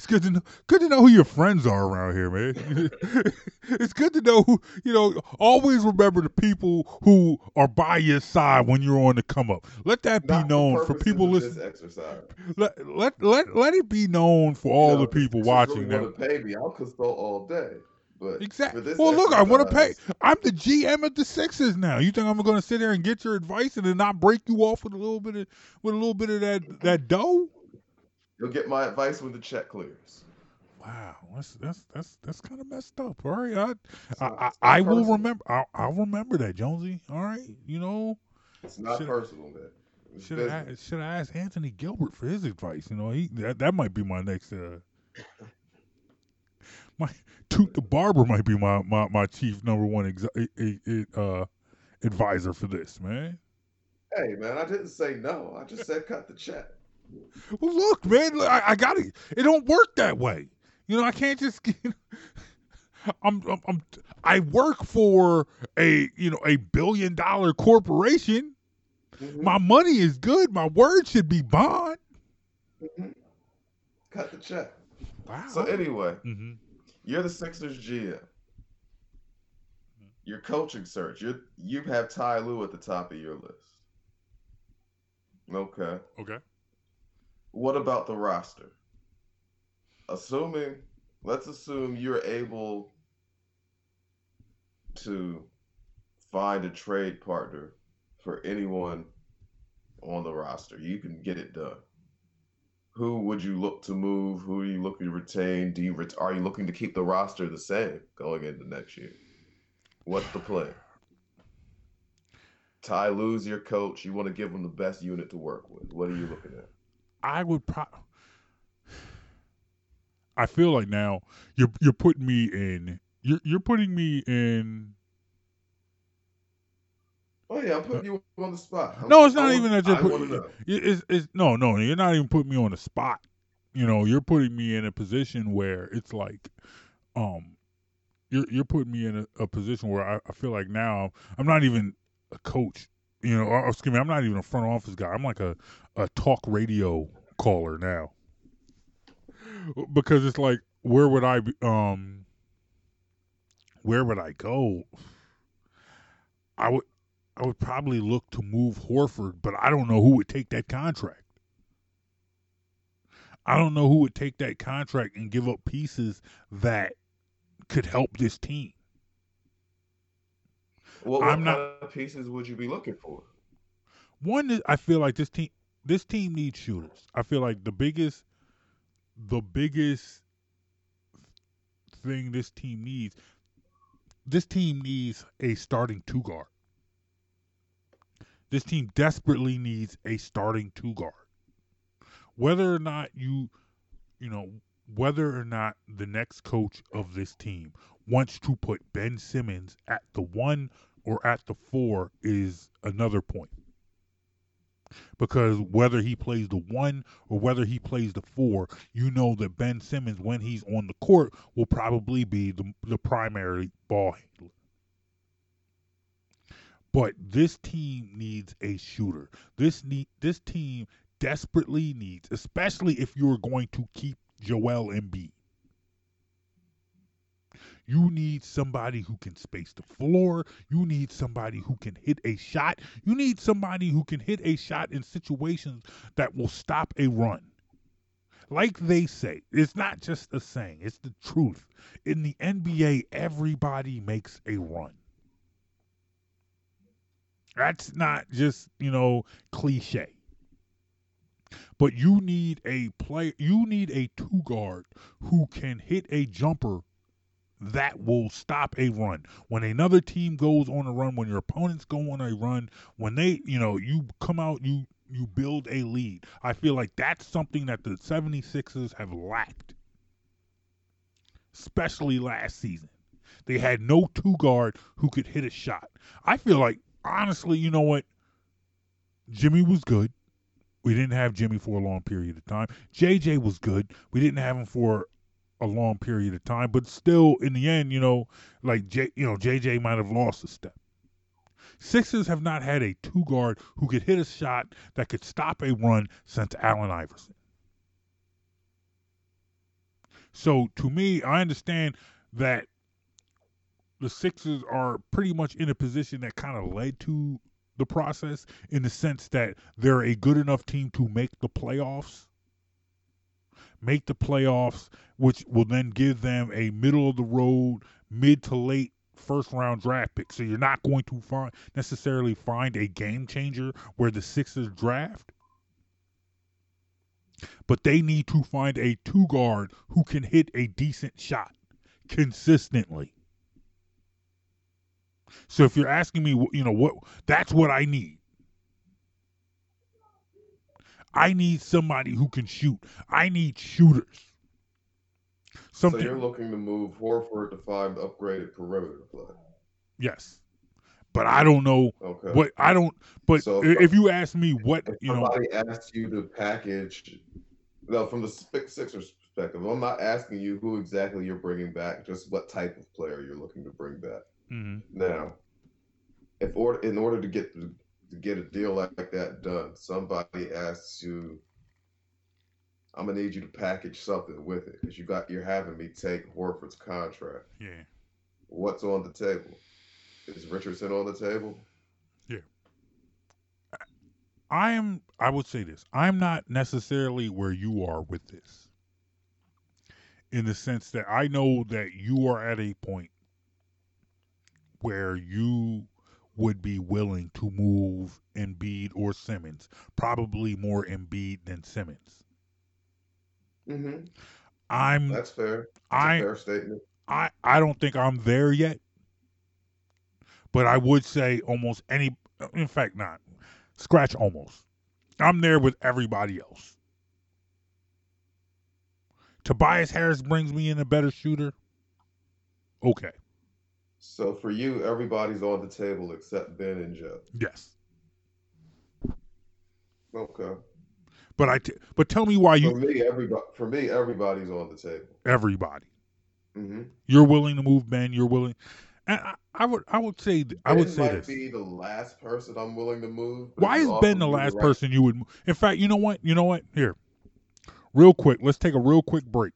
It's good to know. Good to know who your friends are around here, man. it's good to know who you know. Always remember the people who are by your side when you're on the come up. Let that be known for purposes people listening. Exercise. Let, let let let it be known for all You know, the people watching really that. want to pay me? I'll consult all day. But Exactly. Well, look, I want to pay. I'm the GM of the Sixers now. You think I'm going to sit there and get your advice and then not break you off with a little bit of with a little bit of that that dough? You'll get my advice when the check clears. Wow, that's that's that's that's kind of messed up. All right, I I, I, I will remember. I'll, I'll remember that, Jonesy. All right, you know, It's not Should- personal, man. It's should business. have should have asked Anthony Gilbert for his advice. You know, he that that might be my next. uh My Toot the barber might be my my, my chief number one eh, uh, advisor for this, man. Hey, man, I didn't say no. I just said cut the check. Well, look, man, look, I, I got it. It don't work that way. You know, I can't just. I'm, I'm, I'm, I work for a, you know, a billion dollar corporation. Mhm, My money is good. My word should be bond. mhm. Cut the check. Wow. So anyway, hmm you're the Sixers GM. Your coaching search. You you have Ty Lue at the top of your list. Okay. Okay. What about the roster? Assuming, let's assume you're able to find a trade partner for anyone on the roster. You can get it done. Who would you look to move? Who are you looking to retain? Do you ret- are you looking to keep the roster the same going into next year? What's the plan? Ty Lue's your coach. You want to give him the best unit to work with. What are you looking at? I would pro. I feel like now you're you're putting me in. You're you're putting me in. Oh yeah, I'm putting you on the spot. I'm- No, it's not want- even that you're I putting. want to know. It's, it's no, no. You're not even putting me on the spot. You know, you're putting me in a position where it's like, um, you're you're putting me in a, a position where I, I feel like now I'm not even a coach. You know, or, excuse me, I'm not even a front office guy. I'm like a a talk radio caller now because it's like where would I be, um where would I go? I would I would probably look to move Horford, but I don't know who would take that contract. I don't know who would take that contract and give up pieces that could help this team. Well, what I'm kind not- of pieces would you be looking for? One is I feel like this team this team needs shooters. I feel like the biggest the biggest thing this team needs this team needs a starting two guard. This team desperately needs a starting two guard. Whether or not you you know whether or not the next coach of this team wants to put Ben Simmons at the 1 or at the 4 is another point because whether he plays the one or whether he plays the four, you know that Ben Simmons, when he's on the court, will probably be the, the primary ball handler. But this team needs a shooter. This need this team desperately needs, especially if you're going to keep Joel Embiid. You need somebody who can space the floor. You need somebody who can hit a shot. You need somebody who can hit a shot in situations that will stop a run. Like they say, it's not just a saying, it's the truth. In the NBA, everybody makes a run. That's not just, you know, cliche. But you need a play you need a two guard who can hit a jumper that will stop a run. When another team goes on a run, when your opponents go on a run, when they, you know, you come out, you you build a lead. I feel like that's something that the 76ers have lacked. Especially last season. They had no two guard who could hit a shot. I feel like honestly, you know what? Jimmy was good. We didn't have Jimmy for a long period of time. JJ was good. We didn't have him for a long period of time, but still, in the end, you know, like J, you know, JJ might have lost a step. Sixers have not had a two guard who could hit a shot that could stop a run since Allen Iverson. So to me, I understand that the Sixers are pretty much in a position that kind of led to the process in the sense that they're a good enough team to make the playoffs. Make the playoffs, which will then give them a middle of the road, mid to late first round draft pick. So you're not going to find necessarily find a game changer where the Sixers draft. But they need to find a two guard who can hit a decent shot consistently. So if you're asking me, you know what, that's what I need. I need somebody who can shoot. I need shooters. Something. So you're looking to move Horford to the upgraded perimeter play. yes, but I don't know Okay. what I don't. But So- i- if you ask me what If you know, somebody asks you to package, no, from the Six- Sixers perspective, I'm not asking you who exactly you're bringing back, just what type of player you're looking to bring back. Mhm. Now, if order in order to get to get a deal like, that done, somebody asks you, "I'm gonna need you to package something with it because you got you're having me take Horford's contract. yeah, What's on the table? Is Richardson on the table? Yeah. I am. I would say this. I'm not necessarily where you are with this, in the sense that I know that you are at a point where you would be willing to move Embiid or Simmons, probably more Embiid than Simmons. Mm-hmm. I'm. That's fair. That's I. a fair statement. I I don't think I'm there yet, but I would say almost any. In fact, not scratch almost. I'm there with everybody else. Tobias Harris brings me in a better shooter. Okay. So for you, everybody's on the table except Ben and Joe. Yes. Okay. But I. T- but tell me why you For me, everybody for me, everybody's on the table. everybody. Mm-hmm. You're willing to move Ben. You're willing. And I, I would I would say I would say might this. be the last person I'm willing to move. Why is Ben the last right- person you would? mo- In fact, you know what? You know what? Here, real quick. Let's take a real quick break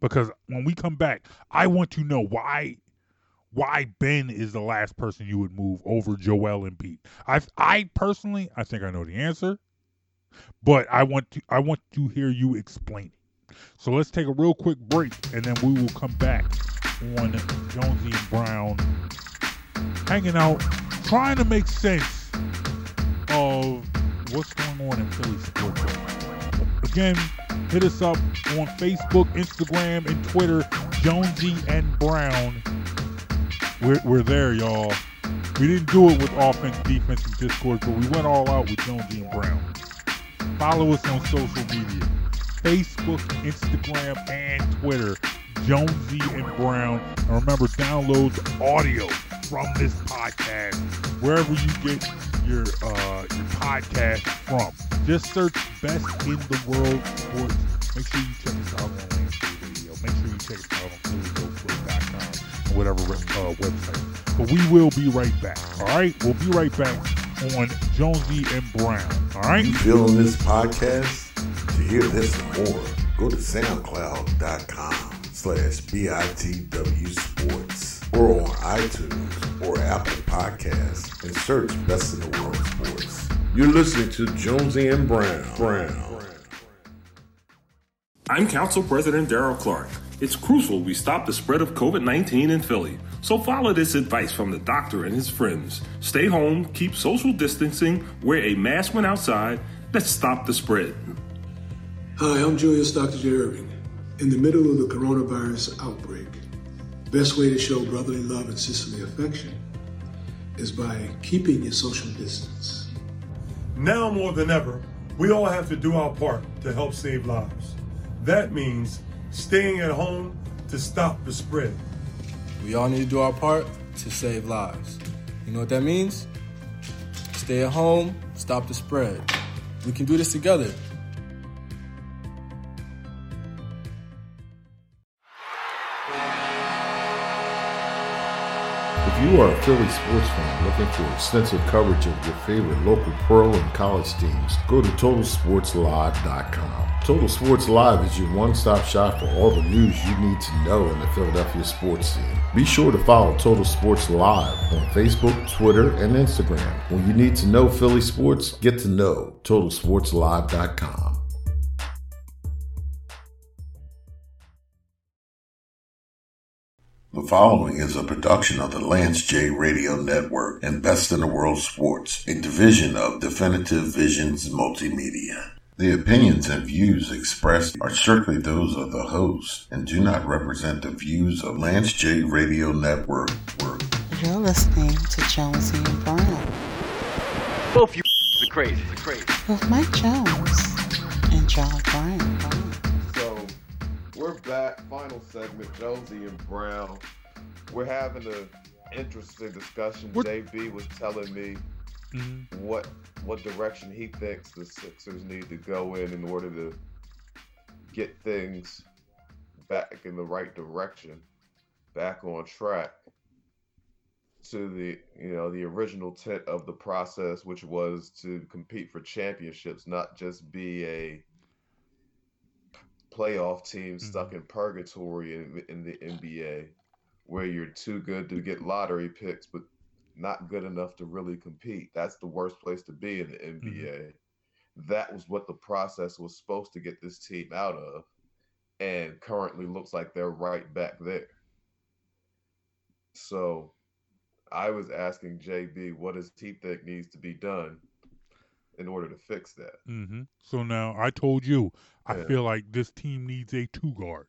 because when we come back, I want to know why why Ben is the last person you would move over Joel Embiid. I I personally I think I know the answer, but I want to I want to hear you explain it. So let's take a real quick break and then we will come back on Jonesy and Brown hanging out, trying to make sense of what's going on in Philly sports. Again, hit us up on Facebook, Instagram, and Twitter, Jonesy and Brown. We're, we're there, y'all. We didn't do it with offense, defense, and Discord, but we went all out with Jonesy and Brown. Follow us on social media Facebook, Instagram, and Twitter, Jonesy and Brown. And remember, download audio from this podcast wherever you get your uh, your podcast from. Just search Best in the World Sports. Make sure you check us out on Lance J Radio. Make sure you check us out on and whatever uh, website. But we will be right back. All right, we'll be right back on Jonesy and Brown. All right. You feeling this podcast? To hear this and more, go to soundcloud.com slash BITW Sports or on iTunes or Apple Podcasts and search Best in the World Sports. You're listening to Jonesy and Brown. Brown. I'm Council President Darrell Clarke. It's crucial we stop the spread of COVID 19 in Philly. So follow this advice from the doctor and his friends. Stay home, keep social distancing, wear a mask when outside. Let's stop the spread. Hi, I'm Julius Dr. J. Erving. In the middle of the coronavirus outbreak, best way to show brotherly love and sisterly affection is by keeping your social distance. Now more than ever, we all have to do our part to help save lives. That means staying at home to stop the spread. We all need to do our part to save lives. You know what that means? Stay at home, stop the spread. We can do this together. If you are a Philly sports fan looking for extensive coverage of your favorite local pro and college teams, go to TotalSportsLive.com. Total Sports Live is your one-stop shop for all the news you need to know in the Philadelphia sports scene. Be sure to follow Total Sports Live on Facebook, Twitter, and Instagram. When you need to know Philly sports, get to know TotalSportsLive.com. The following is a production of the Lance J Radio Network and Best in the World Sports, a division of Definitive Visions Multimedia. The opinions and views expressed are strictly those of the host and do not represent the views of Lance J Radio Network. You're listening to Jonesy and Brown Both you are crazy. Crazy. with Mike Jones and John Brown. We're back. Final segment. Jonesy and Brown. We're having an interesting discussion. We're- JB was telling me Mhm. what what direction he thinks the Sixers need to go in in order to get things back in the right direction, back on track to the you know the original intent of the process, which was to compete for championships, not just be a playoff team mm-hmm. stuck in purgatory in, in the NBA, where you're too good to get lottery picks, but not good enough to really compete. That's the worst place to be in the mm-hmm. NBA. That was what the process was supposed to get this team out of, and currently looks like they're right back there. So, I was asking JB, what does he think needs to be done in order to fix that? hmm So now I told you, I Yeah. feel like this team needs a two guard.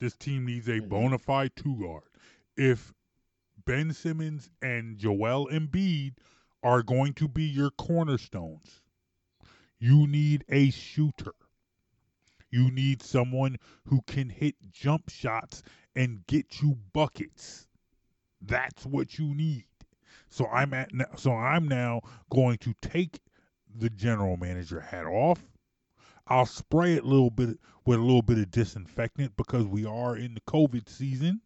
This team needs a Mhm. bona fide two guard. If Ben Simmons and Joel Embiid are going to be your cornerstones, you need a shooter. You need someone who can hit jump shots and get you buckets. That's what you need. So I'm at now, so I'm now going to take the general manager hat off. I'll spray it a little bit with a little bit of disinfectant because we are in the COVID season.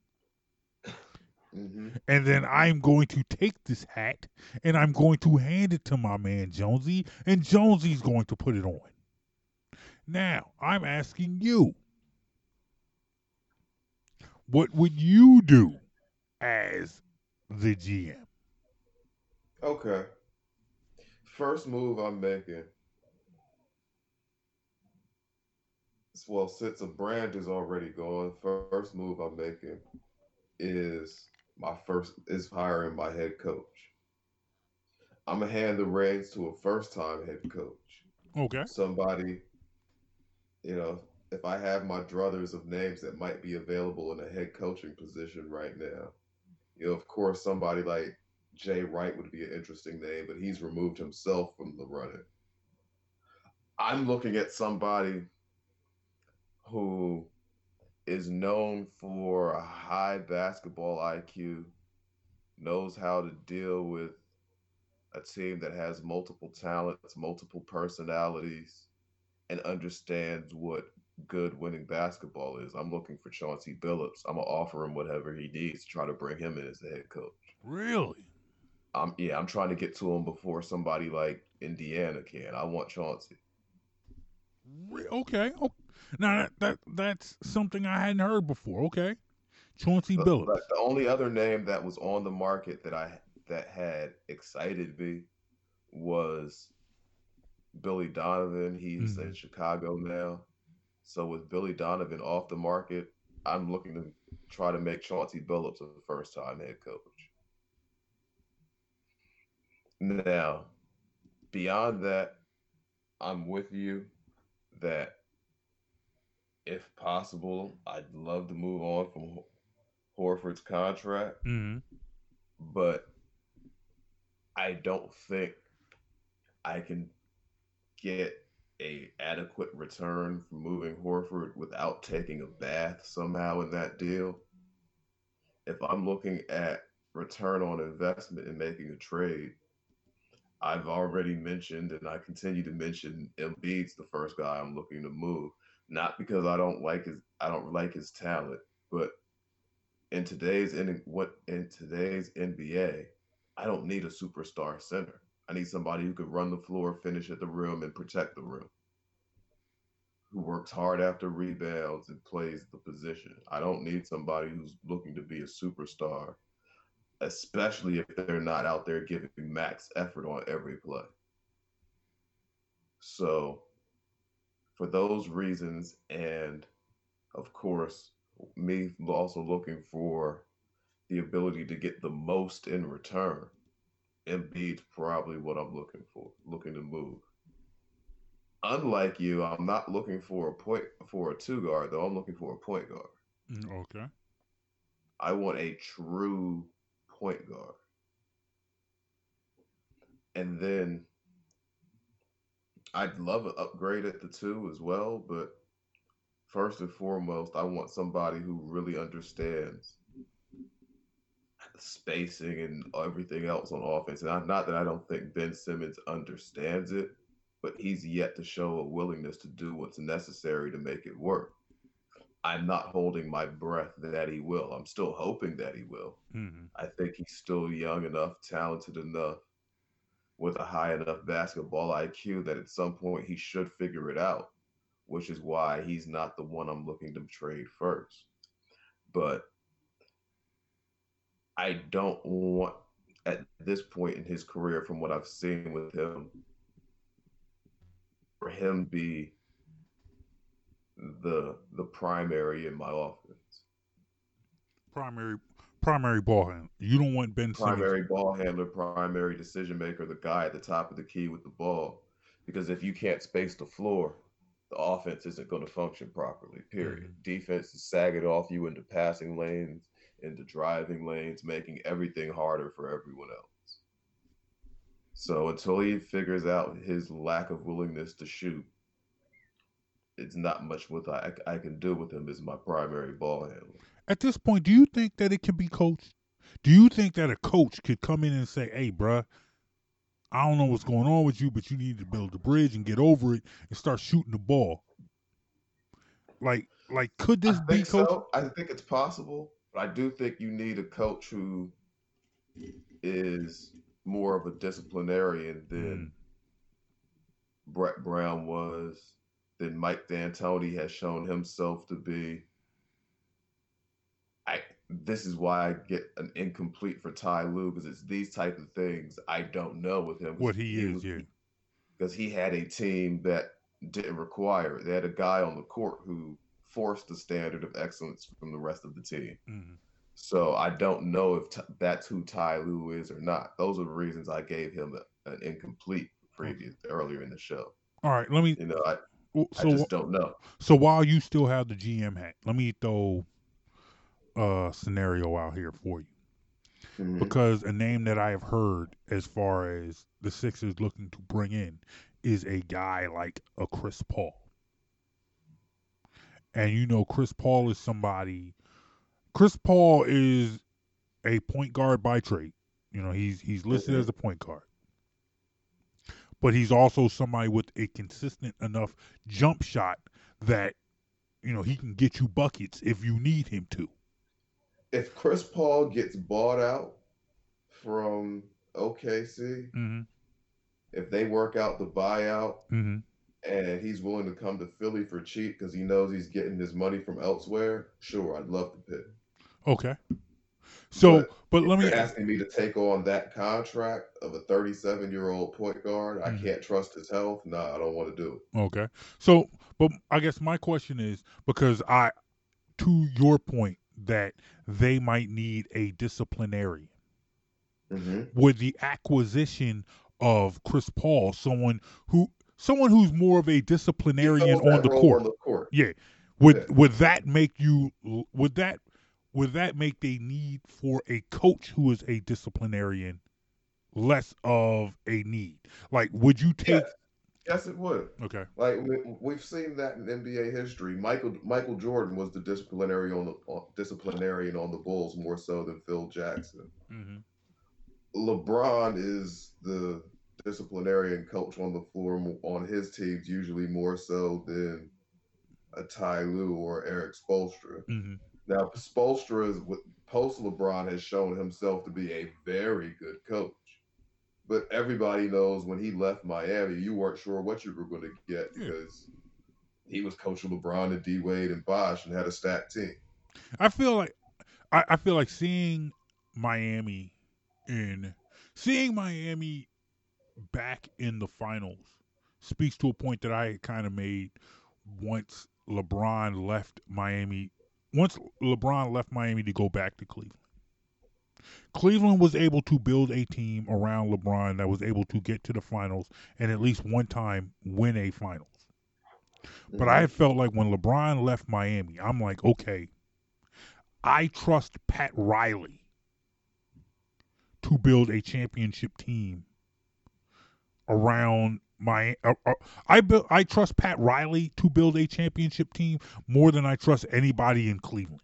hmm And then I'm going to take this hat and I'm going to hand it to my man Jonesy, and Jonesy's going to put it on. Now, I'm asking you, what would you do as the GM? Okay. First move I'm making. Well, since a brand is already gone, first move I'm making is my first is hiring my head coach. I'm gonna hand the reins to a first time head coach. Okay. Somebody, you know, if I have my druthers of names that might be available in a head coaching position right now, you know, of course, somebody like Jay Wright would be an interesting name, but he's removed himself from the running. I'm looking at somebody who is known for a high basketball IQ, knows how to deal with a team that has multiple talents, multiple personalities, and understands what good winning basketball is. I'm looking for Chauncey Billups. I'm gonna offer him whatever he needs to try to bring him in as the head coach. Really? I'm yeah, I'm trying to get to him before somebody like Indiana can. I want Chauncey. Okay. Now that, that that's something I hadn't heard before. Okay. Chauncey Billups. but the only other name that was on the market that I that had excited me was Billy Donovan. He's in mm-hmm. Chicago now. So with Billy Donovan off the market, I'm looking to try to make Chauncey Billups a first time head coach. Now, beyond that, I'm with you that if possible, I'd love to move on from Horford's contract, hmm but I don't think I can get a adequate return from moving Horford without taking a bath somehow in that deal. If I'm looking at return on investment in making a trade, I've already mentioned and I continue to mention Embiid's the first guy I'm looking to move. Not because I don't like his I don't like his talent, but in today's in what in today's NBA, I don't need a superstar center. I need somebody who can run the floor, finish at the rim, and protect the rim. Who works hard after rebounds and plays the position. I don't need somebody who's looking to be a superstar, especially if they're not out there giving max effort on every play. So, for those reasons, and of course, me also looking for the ability to get the most in return. Embiid's probably what I'm looking for, looking to move. Unlike you, I'm not looking for a point for a two guard though. I'm looking for a point guard. Mm, Okay. I want a true point guard. And then I'd love an upgrade at the two as well, but first and foremost, I want somebody who really understands spacing and everything else on offense. And I, not that I don't think Ben Simmons understands it, but he's yet to show a willingness to do what's necessary to make it work. I'm not holding my breath that he will. I'm still hoping that he will. hmm I think he's still young enough, talented enough, with a high enough basketball IQ that at some point he should figure it out, which is why he's not the one I'm looking to trade first. But I don't want at this point in his career, from what I've seen with him, for him be the the primary in my offense. Primary primary ball handler. You don't want Ben Simmons. primary ball handler, primary decision maker, the guy at the top of the key with the ball. Because if you can't space the floor, the offense isn't going to function properly. Period. Mm-hmm. Defense is sagging off you into passing lanes, into driving lanes, making everything harder for everyone else. So until he figures out his lack of willingness to shoot, it's not much what I, I can do with him as my primary ball handler. At this point, do you think that it can be coached? Do you think that a coach could come in and say, "Hey, bruh, I don't know what's going on with you, but you need to build a bridge and get over it and start shooting the ball. Like, like, could this be think coach? so. I think it's possible, but I do think you need a coach who is more of a disciplinarian Mm. than Brett Brown was, than Mike D'Antoni has shown himself to be. I this is why I get an incomplete for Ty Lue because it's these type of things I don't know with him. What he is, was- yeah. because he had a team that didn't require it. They had a guy on the court who forced the standard of excellence from the rest of the team. Mhm. So I don't know if t- that's who Ty Lue is or not. Those are the reasons I gave him a, an incomplete previous earlier in the show. All right, let me. You know, I well, I So, just don't know. so while you still have the GM hat, let me throw a scenario out here for you. Mhm. because a name that I have heard as far as the Sixers looking to bring in is a guy like a Chris Paul. And you know Chris Paul is somebody Chris Paul is a point guard by trade. You know, he's he's listed Mhm. as a point guard. But he's also somebody with a consistent enough jump shot that you know he can get you buckets if you need him to. If Chris Paul gets bought out from OKC, Mm-hmm. if they work out the buyout Mm-hmm. and he's willing to come to Philly for cheap because he knows he's getting his money from elsewhere, sure, I'd love to pick. Okay. So, But but, let me You're asking me to take on that contract of a 37 year old point guard. I Mhm. can't trust his health. Nah, I don't want to do it. Okay. So, but I guess my question is because I, to your point, that they might need a disciplinarian. Mm-hmm. With the acquisition of Chris Paul, someone who someone who's more of a disciplinarian on the court. On the court. Yeah. Would Yeah. would that make you would that would that make the need for a coach who is a disciplinarian less of a need? Like would you take Yes. Yes, it would. Okay. Like we, we've seen that in NBA history. Michael Michael Jordan was the disciplinary on the on, disciplinarian on the Bulls more so than Phil Jackson. Mhm. LeBron is the disciplinarian coach on the floor on his teams, usually more so than a Ty Lue or Erik Spoelstra. Mhm. Now, Spoelstra is post LeBron has shown himself to be a very good coach. But everybody knows when he left Miami, you weren't sure what you were going to get Yeah. because he was coaching LeBron and D Wade and Bosh and had a stacked team. I feel like I, I feel like seeing Miami in seeing Miami back in the finals speaks to a point that I kind of made once LeBron left Miami. Once LeBron left Miami to go back to Cleveland. Cleveland was able to build a team around LeBron that was able to get to the finals and at least one time win a finals. But I mm-hmm. felt like when LeBron left Miami, I'm like, okay, I trust Pat Riley to build a championship team around my. Uh, uh, I. I trust Pat Riley to build a championship team more than I trust anybody in Cleveland.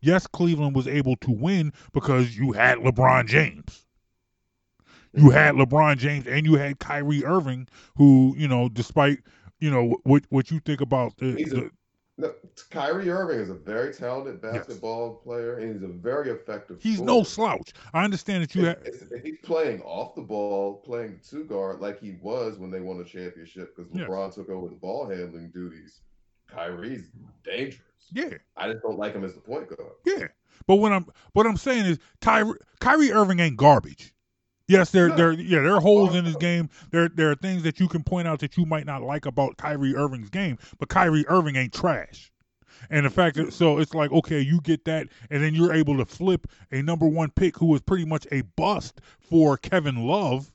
Yes, Cleveland was able to win because you had LeBron James. You had LeBron James and you had Kyrie Irving, who you know, despite you know what what you think about the, the No, Kyrie Irving is a very talented basketball player and he's a very effective. he's no slouch. I understand that you have. He's playing off the ball, playing two guard like he was when they won the championship because Yes. LeBron took over the ball handling duties. Kyrie's dangerous. Yeah, I just don't like him as the point guard. yeah. But what I'm what I'm saying is Kyrie Kyrie Irving ain't garbage. Yes, there there yeah, there are holes in his game. There there are things that you can point out that you might not like about Kyrie Irving's game, but Kyrie Irving ain't trash. And the fact that so it's like okay, you get that, and then you're able to flip a number one pick who was pretty much a bust for Kevin Love.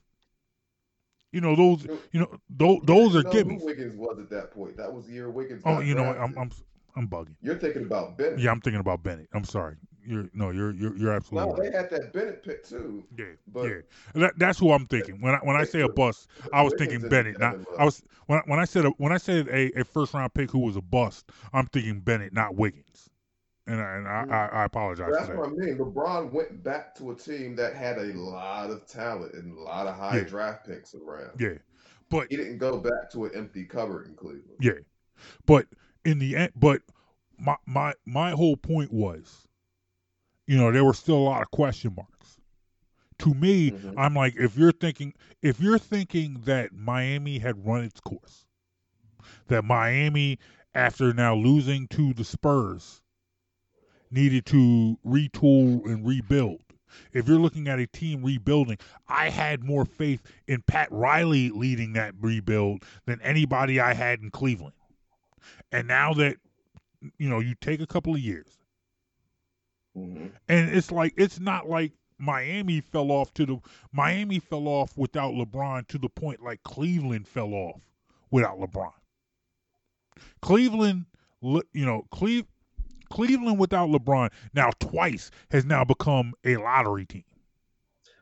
You know those. You know those. Those are You know give who. Wiggins was at that point. That was the year Wiggins. Oh, you know what? I'm. I'm I'm bugging. You're thinking about Bennett. Yeah, I'm thinking about Bennett. I'm sorry. You're no, you're you're you're absolutely No, right. they had that Bennett pick too. Yeah, but yeah. That, that's who I'm thinking. When I when I say a bust, I was thinking Bennett. Not I was when I, when I said a, when I said a, a first round pick who was a bust, I'm thinking Bennett, not Wiggins. and I, and I, mm. I, I apologize That's what I mean. LeBron went back to a team that had a lot of talent and a lot of high Yeah. draft picks around. Yeah, but He didn't go back to an empty cupboard in Cleveland. yeah, but in the end, but my my my whole point was, you know, there were still a lot of question marks. To me, Mhm. I'm like, if you're thinking, if you're thinking that Miami had run its course, that Miami, after now losing to the Spurs, needed to retool and rebuild. If you're looking at a team rebuilding, I had more faith in Pat Riley leading that rebuild than anybody I had in Cleveland. And now that you know, you take a couple of years, hmm and it's like it's not like Miami fell off to the Miami fell off without LeBron to the point like Cleveland fell off without LeBron. Cleveland, you know, Cleve, Cleveland without LeBron now twice has now become a lottery team.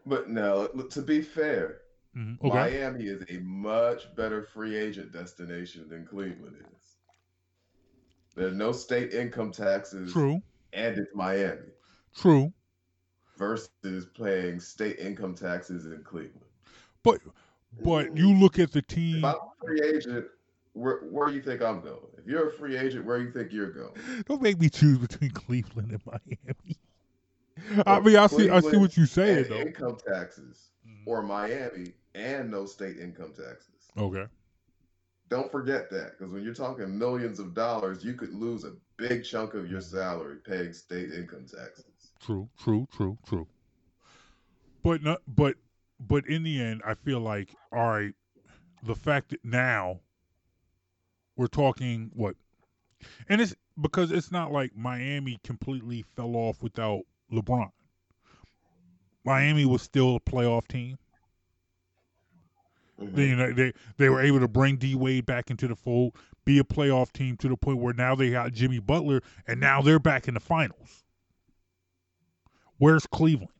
But no, to be fair, Mhm, Okay, Miami is a much better free agent destination than Cleveland is. There are no state income taxes, true, and it's Miami true, versus paying state income taxes in Cleveland. but but you look at the If team. I'm a free agent, where where you think I'm going? If you're a free agent, where you think you're going? Don't make me choose between Cleveland and Miami. I mean, I see, I see what you're saying though. Income taxes, or Miami and no state income taxes. Okay, Don't forget that because when you're talking millions of dollars, you could lose a big chunk of your salary paying state income taxes. True, true, true, true. But not, but, but in the end, I feel like all right. The fact that now we're talking what, and it's because it's not like Miami completely fell off without LeBron. Miami was still a playoff team. Mhm. They, you know, they they were able to bring D Wade back into the fold, be a playoff team to the point where now they got Jimmy Butler, and now they're back in the finals. Where's Cleveland?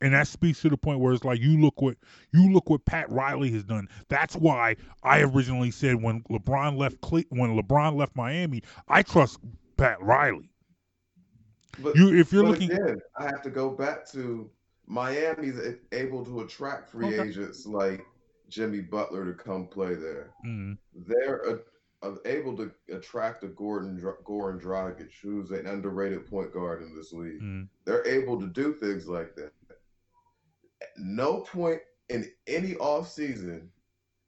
And that speaks to the point where it's like you look what you look what Pat Riley has done. That's why I originally said when LeBron left Cle- when LeBron left Miami, I trust Pat Riley. But, You if you're looking again, I have to go back to Miami's a- able to attract free Okay. agents like Jimmy Butler to come play there. Mm, They're uh, uh, able to attract a Gordon Goran Dragic, who's an underrated point guard in this league. mm, They're able to do things like that. At no point in any offseason,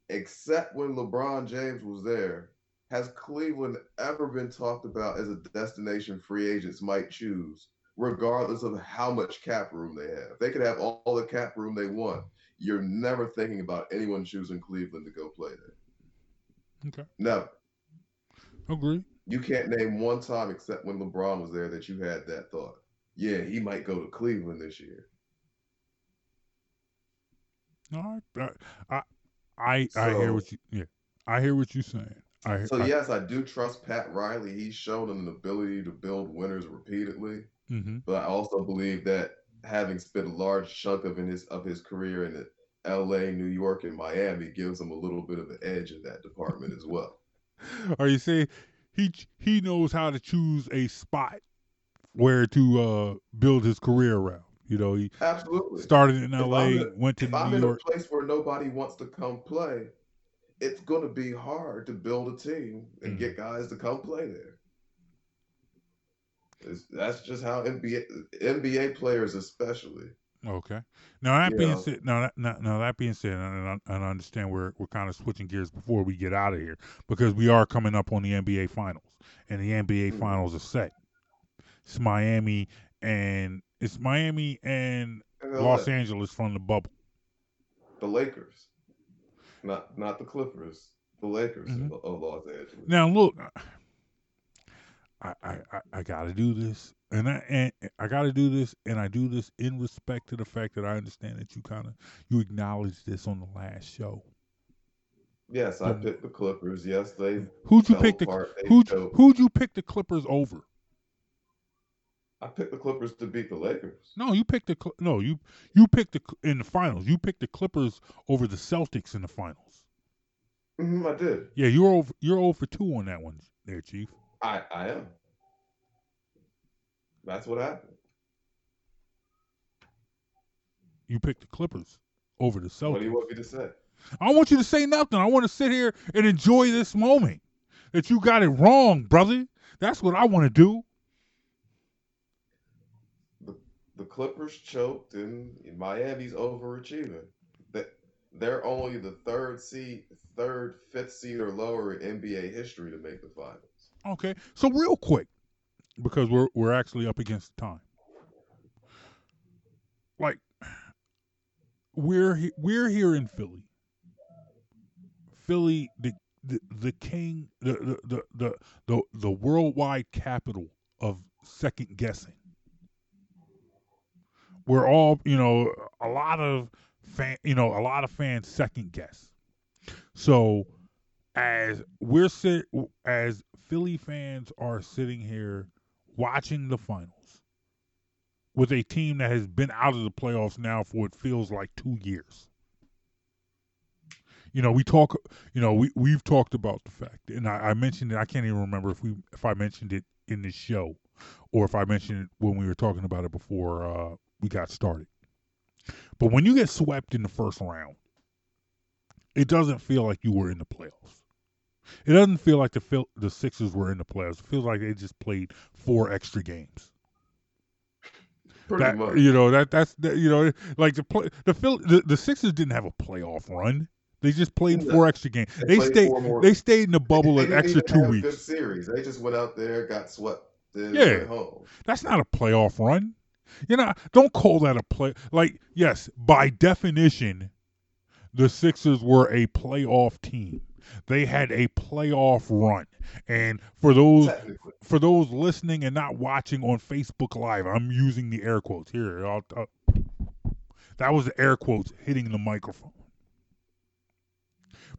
except when LeBron James was there, has Cleveland ever been talked about as a destination free agents might choose, regardless of how much cap room they have. They could have all, all the cap room they want. You're never thinking about anyone choosing Cleveland to go play there. okay, Never. agree. You can't name one time except when LeBron was there that you had that thought. Yeah, he might go to Cleveland this year. All right, uh, I I I hear what you yeah, I hear what you're saying. I So I, yes, I do trust Pat Riley. He's shown an ability to build winners repeatedly, hmm but I also believe that having spent a large chunk of in his of his career in L.A., New York, and Miami gives him a little bit of an edge in that department as well. Are you saying he he knows how to choose a spot where to uh build his career around? You know, he Absolutely. started in I'm L.A., in- went to if I'm New in York. a place where nobody wants to come play, it's going to be hard to build a team and Mhm. get guys to come play there. It's, that's just how NBA NBA players, especially. Okay. Now that being Yeah. said, now that now, now that being said, and I, and I understand we're we're kind of switching gears before we get out of here because we are coming up on the NBA finals, and the NBA Mhm. finals are set. It's Miami and it's Miami and Los Angeles from the bubble. the Lakers, not not the Clippers, the Lakers Mhm. of, of Los Angeles. Now look, I I, I, I got to do this, and I and I got to do this, and I do this in respect to the fact that I understand that you kind of you acknowledged this on the last show. Yes, I Um, picked the Clippers. Yes, they Who'd you pick the apart. They who'd, who'd you pick the Clippers over? I picked the Clippers to beat the Lakers. No, you picked the no you you picked the in the finals. You picked the Clippers over the Celtics in the finals. Mm-hmm, I did. Yeah, you're over you're over two on that one there, Chief. I I am. That's what happened. You picked the Clippers over the Celtics. What do you want me to say? I want you to say nothing. I want to sit here and enjoy this moment. That you got it wrong, brother. That's what I want to do. The, the Clippers choked and Miami's overachieving. They're only the third seed, third, fifth seed or lower in NBA history to make the finals. Okay. So real quick, because we're we're actually up against time. Like we're he- we're here in Philly. Philly, the the, the king, the the, the the the the worldwide capital of second guessing. We're all, you know, a lot of fan, you know, a lot of fans second guess. So, as we're sit, as Philly fans are sitting here watching the finals with a team that has been out of the playoffs now for what feels like two years. You know, we talk. You know, we we've talked about the fact, and I, I mentioned it. I can't even remember if we if I mentioned it in this show, or if I mentioned it when we were talking about it before uh, we got started. But when you get swept in the first round, it doesn't feel like you were in the playoffs. It doesn't feel like the Phil- the Sixers were in the playoffs. It feels like they just played four extra games. Pretty That much. you know that that's that, you know like the play, the, Phil, the the Sixers didn't have a playoff run. They just played No. four extra games. They They stayed more- they stayed in the bubble They an extra two a Good weeks. series. They just went out there, got swept, Yeah. home. That's not a playoff run. You know, don't call that a play. Like, yes, by definition, the Sixers were a playoff team. They had a playoff run, and for those for those listening and not watching on Facebook Live, I'm using the air quotes here. I'll, I'll- that was the air quotes hitting the microphone.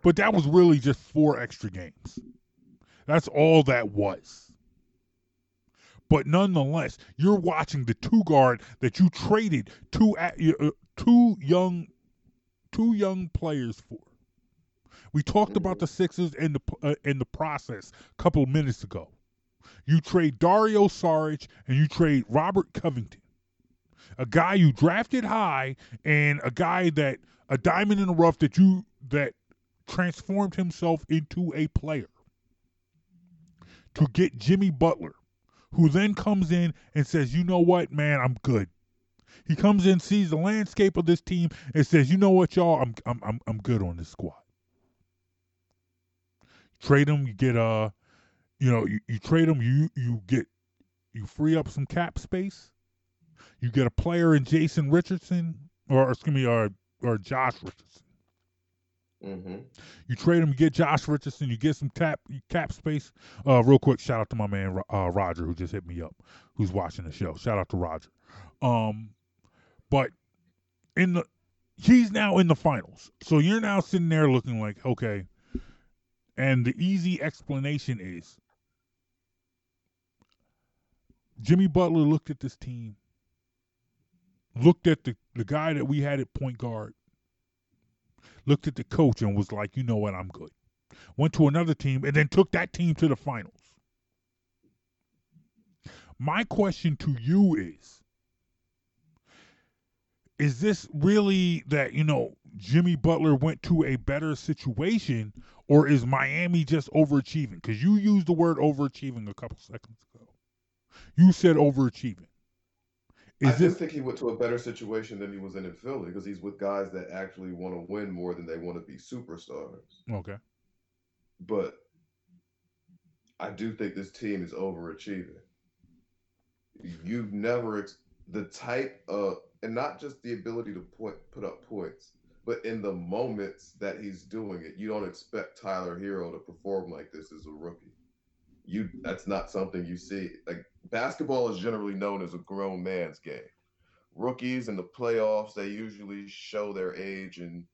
But that was really just four extra games. That's all that was. But nonetheless, you're watching the two guard that you traded two a- uh, two young two young players for. We talked about the Sixers in the uh, in the process a couple of minutes ago. You trade Dario Saric and you trade Robert Covington, a guy you drafted high and a guy that a diamond in the rough that you that transformed himself into a player to get Jimmy Butler, who then comes in and says, "You know what, man, I'm good." He comes in, sees the landscape of this team, and says, "You know what, y'all, I'm I'm I'm, I'm good on this squad." Trade him, you get uh, you know, you, you trade him, you you get you free up some cap space. You get a player in Jason Richardson, or excuse me, or or Josh Richardson. Mm-hmm. You trade him, you get Josh Richardson, you get some tap cap space. Uh, real quick, shout out to my man uh, Roger who just hit me up, who's watching the show. Shout out to Roger. Um, but in the he's now in the finals, so you're now sitting there looking like okay. And the easy explanation is Jimmy Butler looked at this team, looked at the, the guy that we had at point guard, looked at the coach and was like, you know what, I'm good. Went to another team and then took that team to the finals. My question to you is Is this really that, you know, Jimmy Butler went to a better situation or is Miami just overachieving? Because you used the word overachieving a couple seconds ago. You said overachieving. I Is do this think he went to a better situation than he was in in Philly because he's with guys that actually want to win more than they want to be superstars. okay? But I do think this team is overachieving. You've never ex- the type of and not just the ability to point put up points, but in the moments that he's doing it, you don't expect Tyler Herro to perform like this as a rookie. You that's not something you see. Like basketball is generally known as a grown man's game. Rookies in the playoffs, they usually show their age and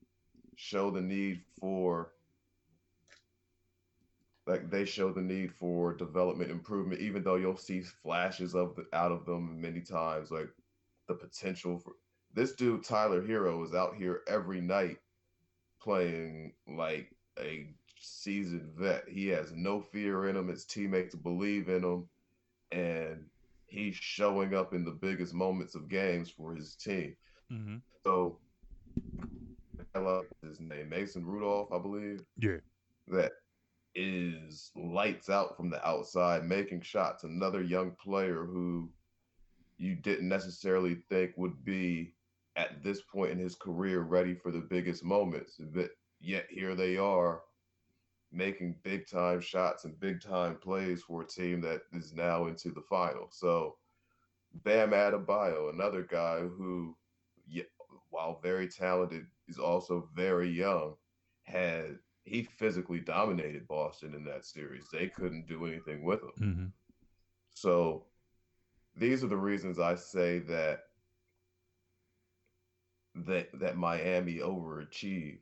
show the need for like they show the need for development improvement even though you'll see flashes of the, out of them many times like the potential for this dude Tyler Herro is out here every night playing like a seasoned vet. He has no fear in him. His teammates believe in him, and he's showing up in the biggest moments of games for his team. Mm-hmm. So, I love his name, Mason Rudolph, I believe. Yeah. That is lights out from the outside, making shots. Another young player who you didn't necessarily think would be at this point in his career ready for the biggest moments. But yet here they are making big time shots and big time plays for a team that is now into the final. So Bam Adebayo, another guy who, while very talented, is also very young, had he physically dominated Boston in that series. They couldn't do anything with him. Mm-hmm. So these are the reasons I say that that that Miami overachieved.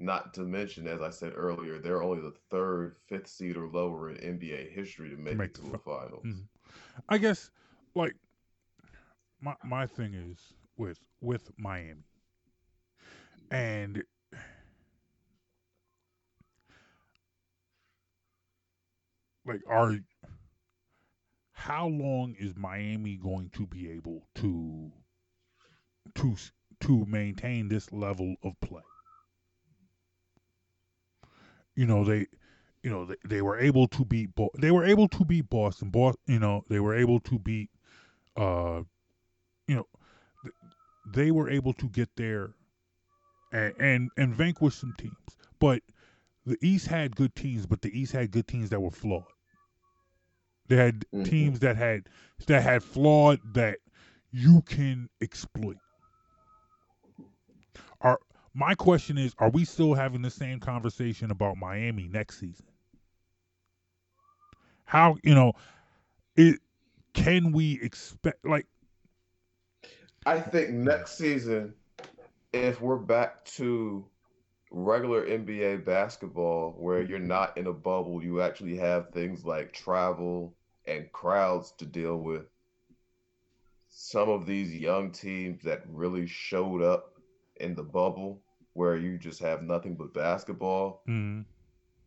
Not to mention, as I said earlier, they're only the third, fifth seed or lower in NBA history to make, Make it to the the fi- finals. Mhm. I guess like my my thing is with with Miami and like are how long is Miami going to be able to to to maintain this level of play? You know they you know they, they were able to beat Bo- they were able to beat Boston. Boston, you know they were able to beat uh you know th- they were able to get there and and, and vanquish some teams. But the East had good teams, but the East had good teams that were flawed. They had Mhm. teams that had that had flawed that you can exploit. My question is, are we still having the same conversation about Miami next season? How you know it? Can we expect like I think next season, if we're back to regular NBA basketball where you're not in a bubble, you actually have things like travel and crowds to deal with. Some of these young teams that really showed up in the bubble where you just have nothing but basketball mm,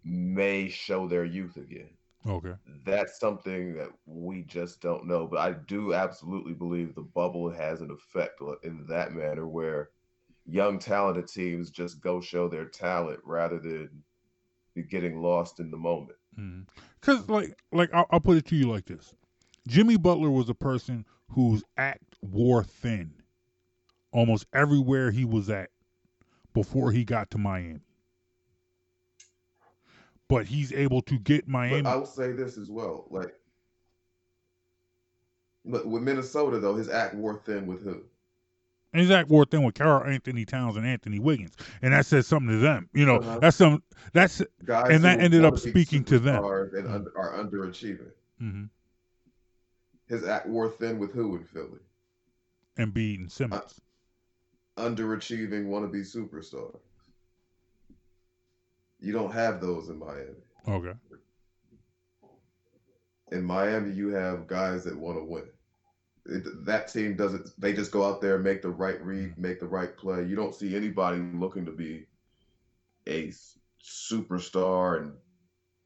may show their youth again okay? that's something that we just don't know. But I do absolutely believe the bubble has an effect in that manner where young talented teams just go show their talent rather than getting lost in the moment. Because like like I'll, I'll put it to you like this: Jimmy Butler was a person whose act wore thin almost everywhere he was at before he got to Miami. But he's able to get Miami. But I will say this as well, like, but with Minnesota though, his act wore thin with who? And Zach wore thin with Karl-Anthony Towns and Anthony Wiggins, and that says something to them. You know, Uh-huh. that's some that's Guys and that ended up speaking to them. and under, are underachieving. hmm His act wore thin with who in Philly? and beating Simmons. Underachieving wannabe superstars. You don't have those in Miami. okay. in Miami, you have guys that want to win. It, that team doesn't. They just go out there and make the right read, make the right play. You don't see anybody looking to be a superstar, and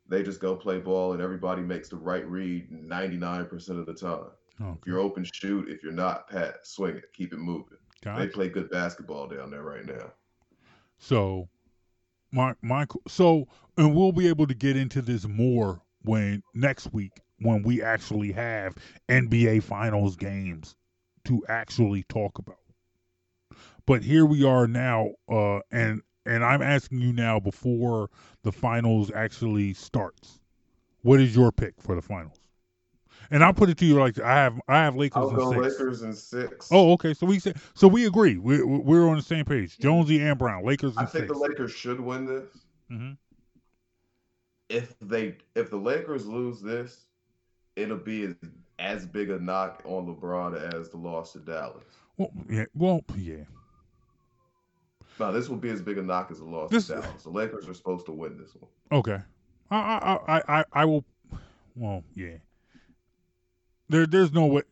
they just go play ball, and everybody makes the right read ninety nine percent of the time. If you're open, shoot. If you're not, pat, swing it, keep it moving. They play good basketball down there right now. So, my my so and we'll be able to get into this more when next week when we actually have NBA Finals games to actually talk about. But here we are now, uh, and and I'm asking you now before the finals actually starts. What is your pick for the finals? And I'll put it to you like I have I have Lakers I'll in go six. Lakers in six. Oh, okay. So we said so we agree. We we're on the same page. Jonesy and Brown, Lakers in I think six. the Lakers should win this. hmm if they if the Lakers lose this, it'll be as, as big a knock on LeBron as the loss to Dallas. Well, yeah. Well, yeah. No, this will be as big a knock as the loss This- to Dallas. The Lakers are supposed to win this one. Okay. I I I I, I will. Well, yeah. There there's no way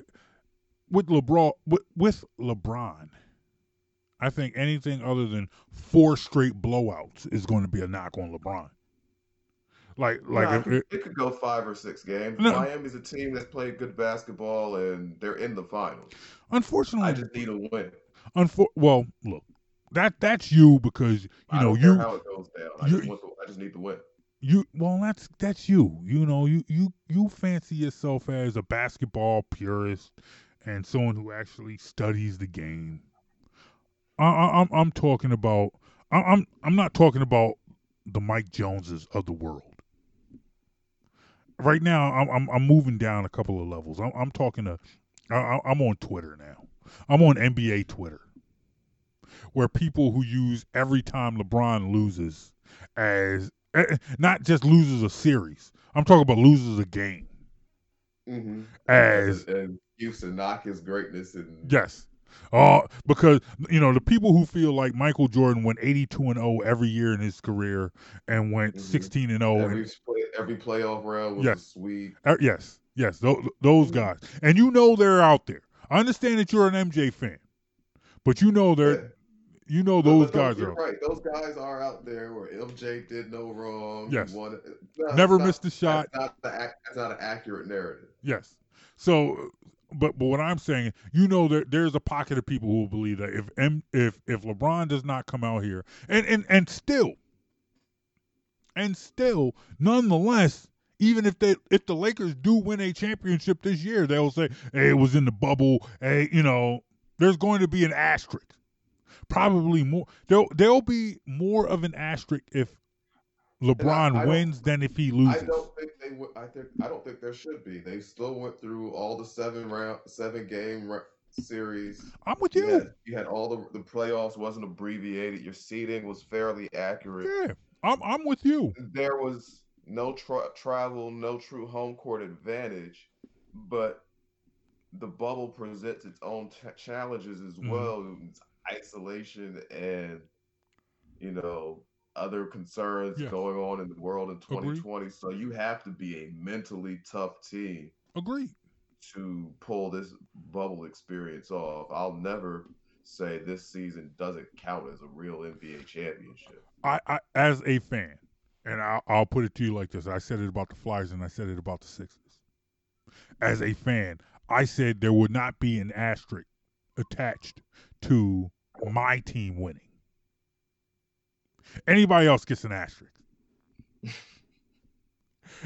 with LeBron with, with LeBron. I think anything other than four straight blowouts is going to be a knock on LeBron. Like like if it, it, could go five or six games. No. Miami's a team that's played good basketball and they're in the finals. unfortunately, I just need a win. unfor- well, look, that that's you because you I know you how it goes down. I you- just the, I just need the win. You well that's that's you you know you you you fancy yourself as a basketball purist and someone who actually studies the game. I, I, I'm I'm talking about I, I'm I'm not talking about the Mike Joneses of the world. Right now I'm I'm, I'm moving down a couple of levels. I'm, I'm talking to I, I'm on Twitter now. I'm on NBA Twitter where people who use every time LeBron loses as not just loses a series. I'm talking about loses a game. Mm-hmm. As and used to knock his greatness and yes, uh, because you know the people who feel like Michael Jordan went 82 and 0 every year in his career and went Mhm. 16 and 0. every And, play, every playoff round was Yes. a sweep. uh, yes, yes, those, those guys, and you know they're out there. I understand that you're an MJ fan, but you know they're Yeah. You know those no, guys are right. Those guys are out there where MJ did no wrong. Yes. won. No, Never missed a shot. That's not, the, that's not an accurate narrative. Yes. So, but but what I'm saying, you know, there there's a pocket of people who will believe that if M, if if LeBron does not come out here, and and and still, and still, nonetheless, even if they if the Lakers do win a championship this year, they'll say, hey, it was in the bubble. Hey, you know, there's going to be an asterisk. Probably more. There'll there'll be more of an asterisk if LeBron I don't- wins than if he loses. I don't think they would. I think I don't think there should be. They still went through all the seven round, seven game series. I'm with You you. had, you had all the the playoffs wasn't abbreviated. Your seating was fairly accurate. Yeah, I'm I'm with you. There was no tra- travel, no true home court advantage, but the bubble presents its own t- challenges as Mhm. well. It's isolation and you know other concerns Yes. going on in the world in Agreed. 2020. So you have to be a mentally tough team Agreed. to pull this bubble experience off. I'll never say this season doesn't count as a real NBA championship. I, I as a fan, and I'll, I'll put it to you like this: I said it about the Flyers, and I said it about the Sixers. As a fan, I said there would not be an asterisk attached to my team winning. Anybody else gets an asterisk.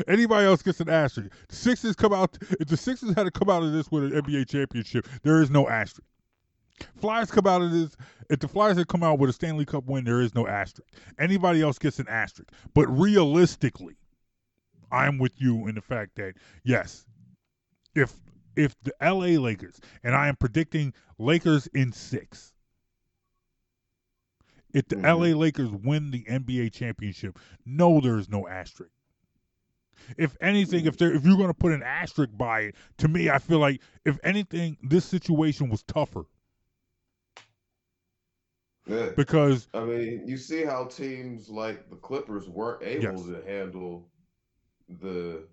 Anybody else gets an asterisk. The Sixers come out. If the Sixers had to come out of this with an NBA championship, there is no asterisk. Flyers come out of this. If the Flyers had come out with a Stanley Cup win, there is no asterisk. Anybody else gets an asterisk. But realistically, I'm with you in the fact that yes, if if the LA Lakers and I am predicting Lakers in six. If the Mhm. LA Lakers win the NBA championship, no, there's no asterisk. If anything, if there if you're going to put an asterisk by it, to me, I feel like if anything, this situation was tougher Yeah. because I mean, you see how teams like the Clippers weren't able Yes. to handle the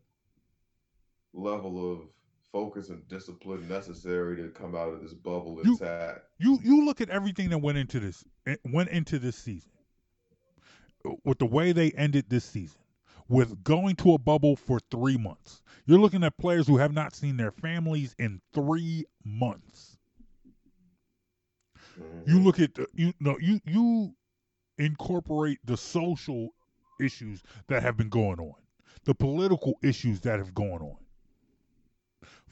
level of focus and discipline necessary to come out of this bubble You- intact. you you look at everything that went into this eh, went into this season with the way they ended this season with going to a bubble for three months. You're looking at players who have not seen their families in three months. You look at the, you know you you incorporate the social issues that have been going on the political issues that have gone on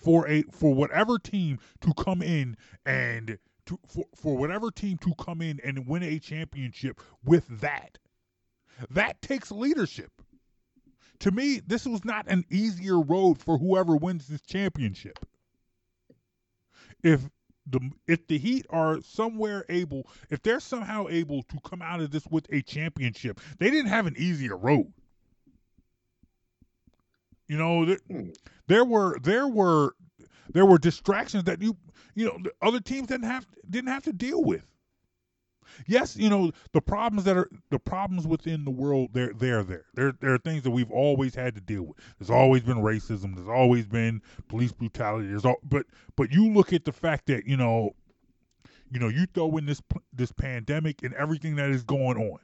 for a for whatever team to come in and to for, for whatever team to come in and win a championship with that. That takes leadership. To me this was not an easier road for whoever wins this championship. If the if the heat are somewhere able if they're somehow able to come out of this with a championship they didn't have an easier road you know there, Hmm. there were there were there were distractions that you you know the other teams didn't have didn't have to deal with. Yes you know the problems that are the problems within the world they're they're there. There there are things that we've always had to deal with. There's always been racism. There's always been police brutality. There's all but but you look at the fact that you know you know you throw in this this pandemic and everything that is going on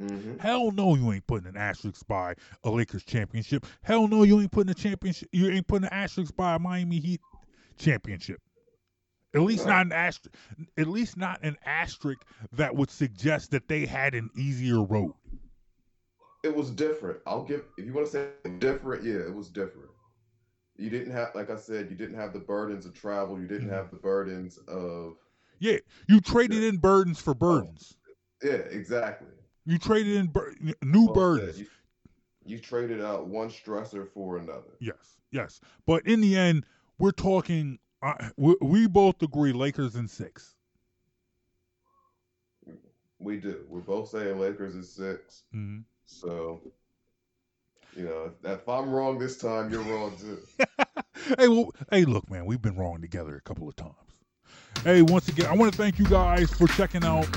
Mm-hmm. Hell no, you ain't putting an asterisk by a Lakers championship. Hell no, you ain't putting a championship. You ain't putting an asterisk by a Miami Heat championship. At least No. not an asterisk. At least not an asterisk that would suggest that they had an easier road. It was different. I'll give if you want to say different, yeah, it was different. You didn't have, like I said, you didn't have the burdens of travel. You Mm-hmm. didn't have the burdens of, Yeah, you traded in burdens for burdens. yeah, exactly. You traded in bur- new Well burdens. You, you traded out one stressor for another. Yes, yes. But in the end, we're talking. Uh, we, we both agree Lakers in six. We do. We're both saying Lakers is 6 Mhm. So, you know, if, if I'm wrong this time, you're wrong too. hey, well, hey, look, man, we've been wrong together a couple of times. Hey, once again, I want to thank you guys for checking out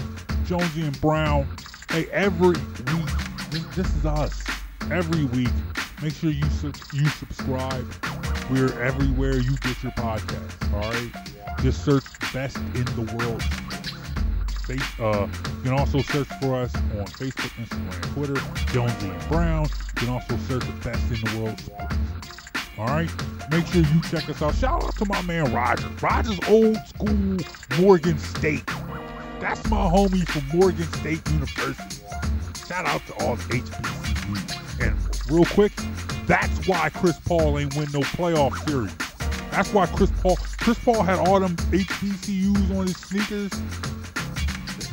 Jonesy and Brown. Hey, every week, this, is us. Every week, make sure you sub- you subscribe. We're everywhere you get your podcast. All right, just search "Best in the World." Uh, you can also search for us on Facebook, Instagram, Twitter, Jonesy and Brown. You can also search the "Best in the World." All right. Make sure you check us out. Shout out to my man Roger. Roger's old school Morgan State. That's my homie from Morgan State University. Shout out to all the HBCUs. And real quick, that's why Chris Paul ain't win no playoff series. That's why Chris Paul Chris Paul had all them HBCUs on his sneakers.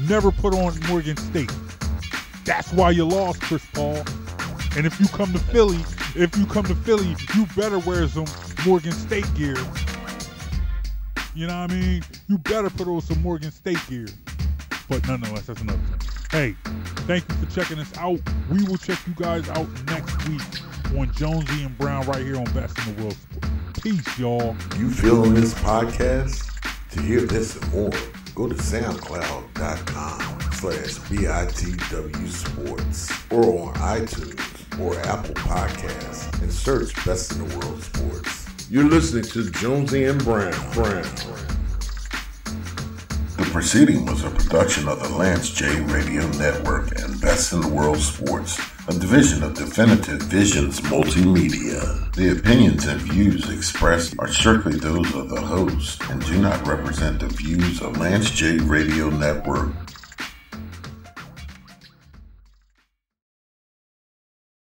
Never put on Morgan State. That's why you lost, Chris Paul. And if you come to Philly, if you come to Philly, you better wear some Morgan State gear. You know what I mean? You better put on some Morgan State gear. But nonetheless, that's another thing. Hey, thank you for checking us out. We will check you guys out next week on Jonesy and Brown right here on Best in the World Sport. Peace, y'all. You feeling this podcast? To hear this and more, go to soundcloud.com slash BITW Sports or on iTunes or Apple Podcasts and search Best in the World Sports. You're listening to Jonesy and Brown. Brown. The proceeding was a production of the Lance J Radio Network and Best in the World Sports, a division of Definitive Visions Multimedia. The opinions and views expressed are strictly those of the host and do not represent the views of Lance J Radio Network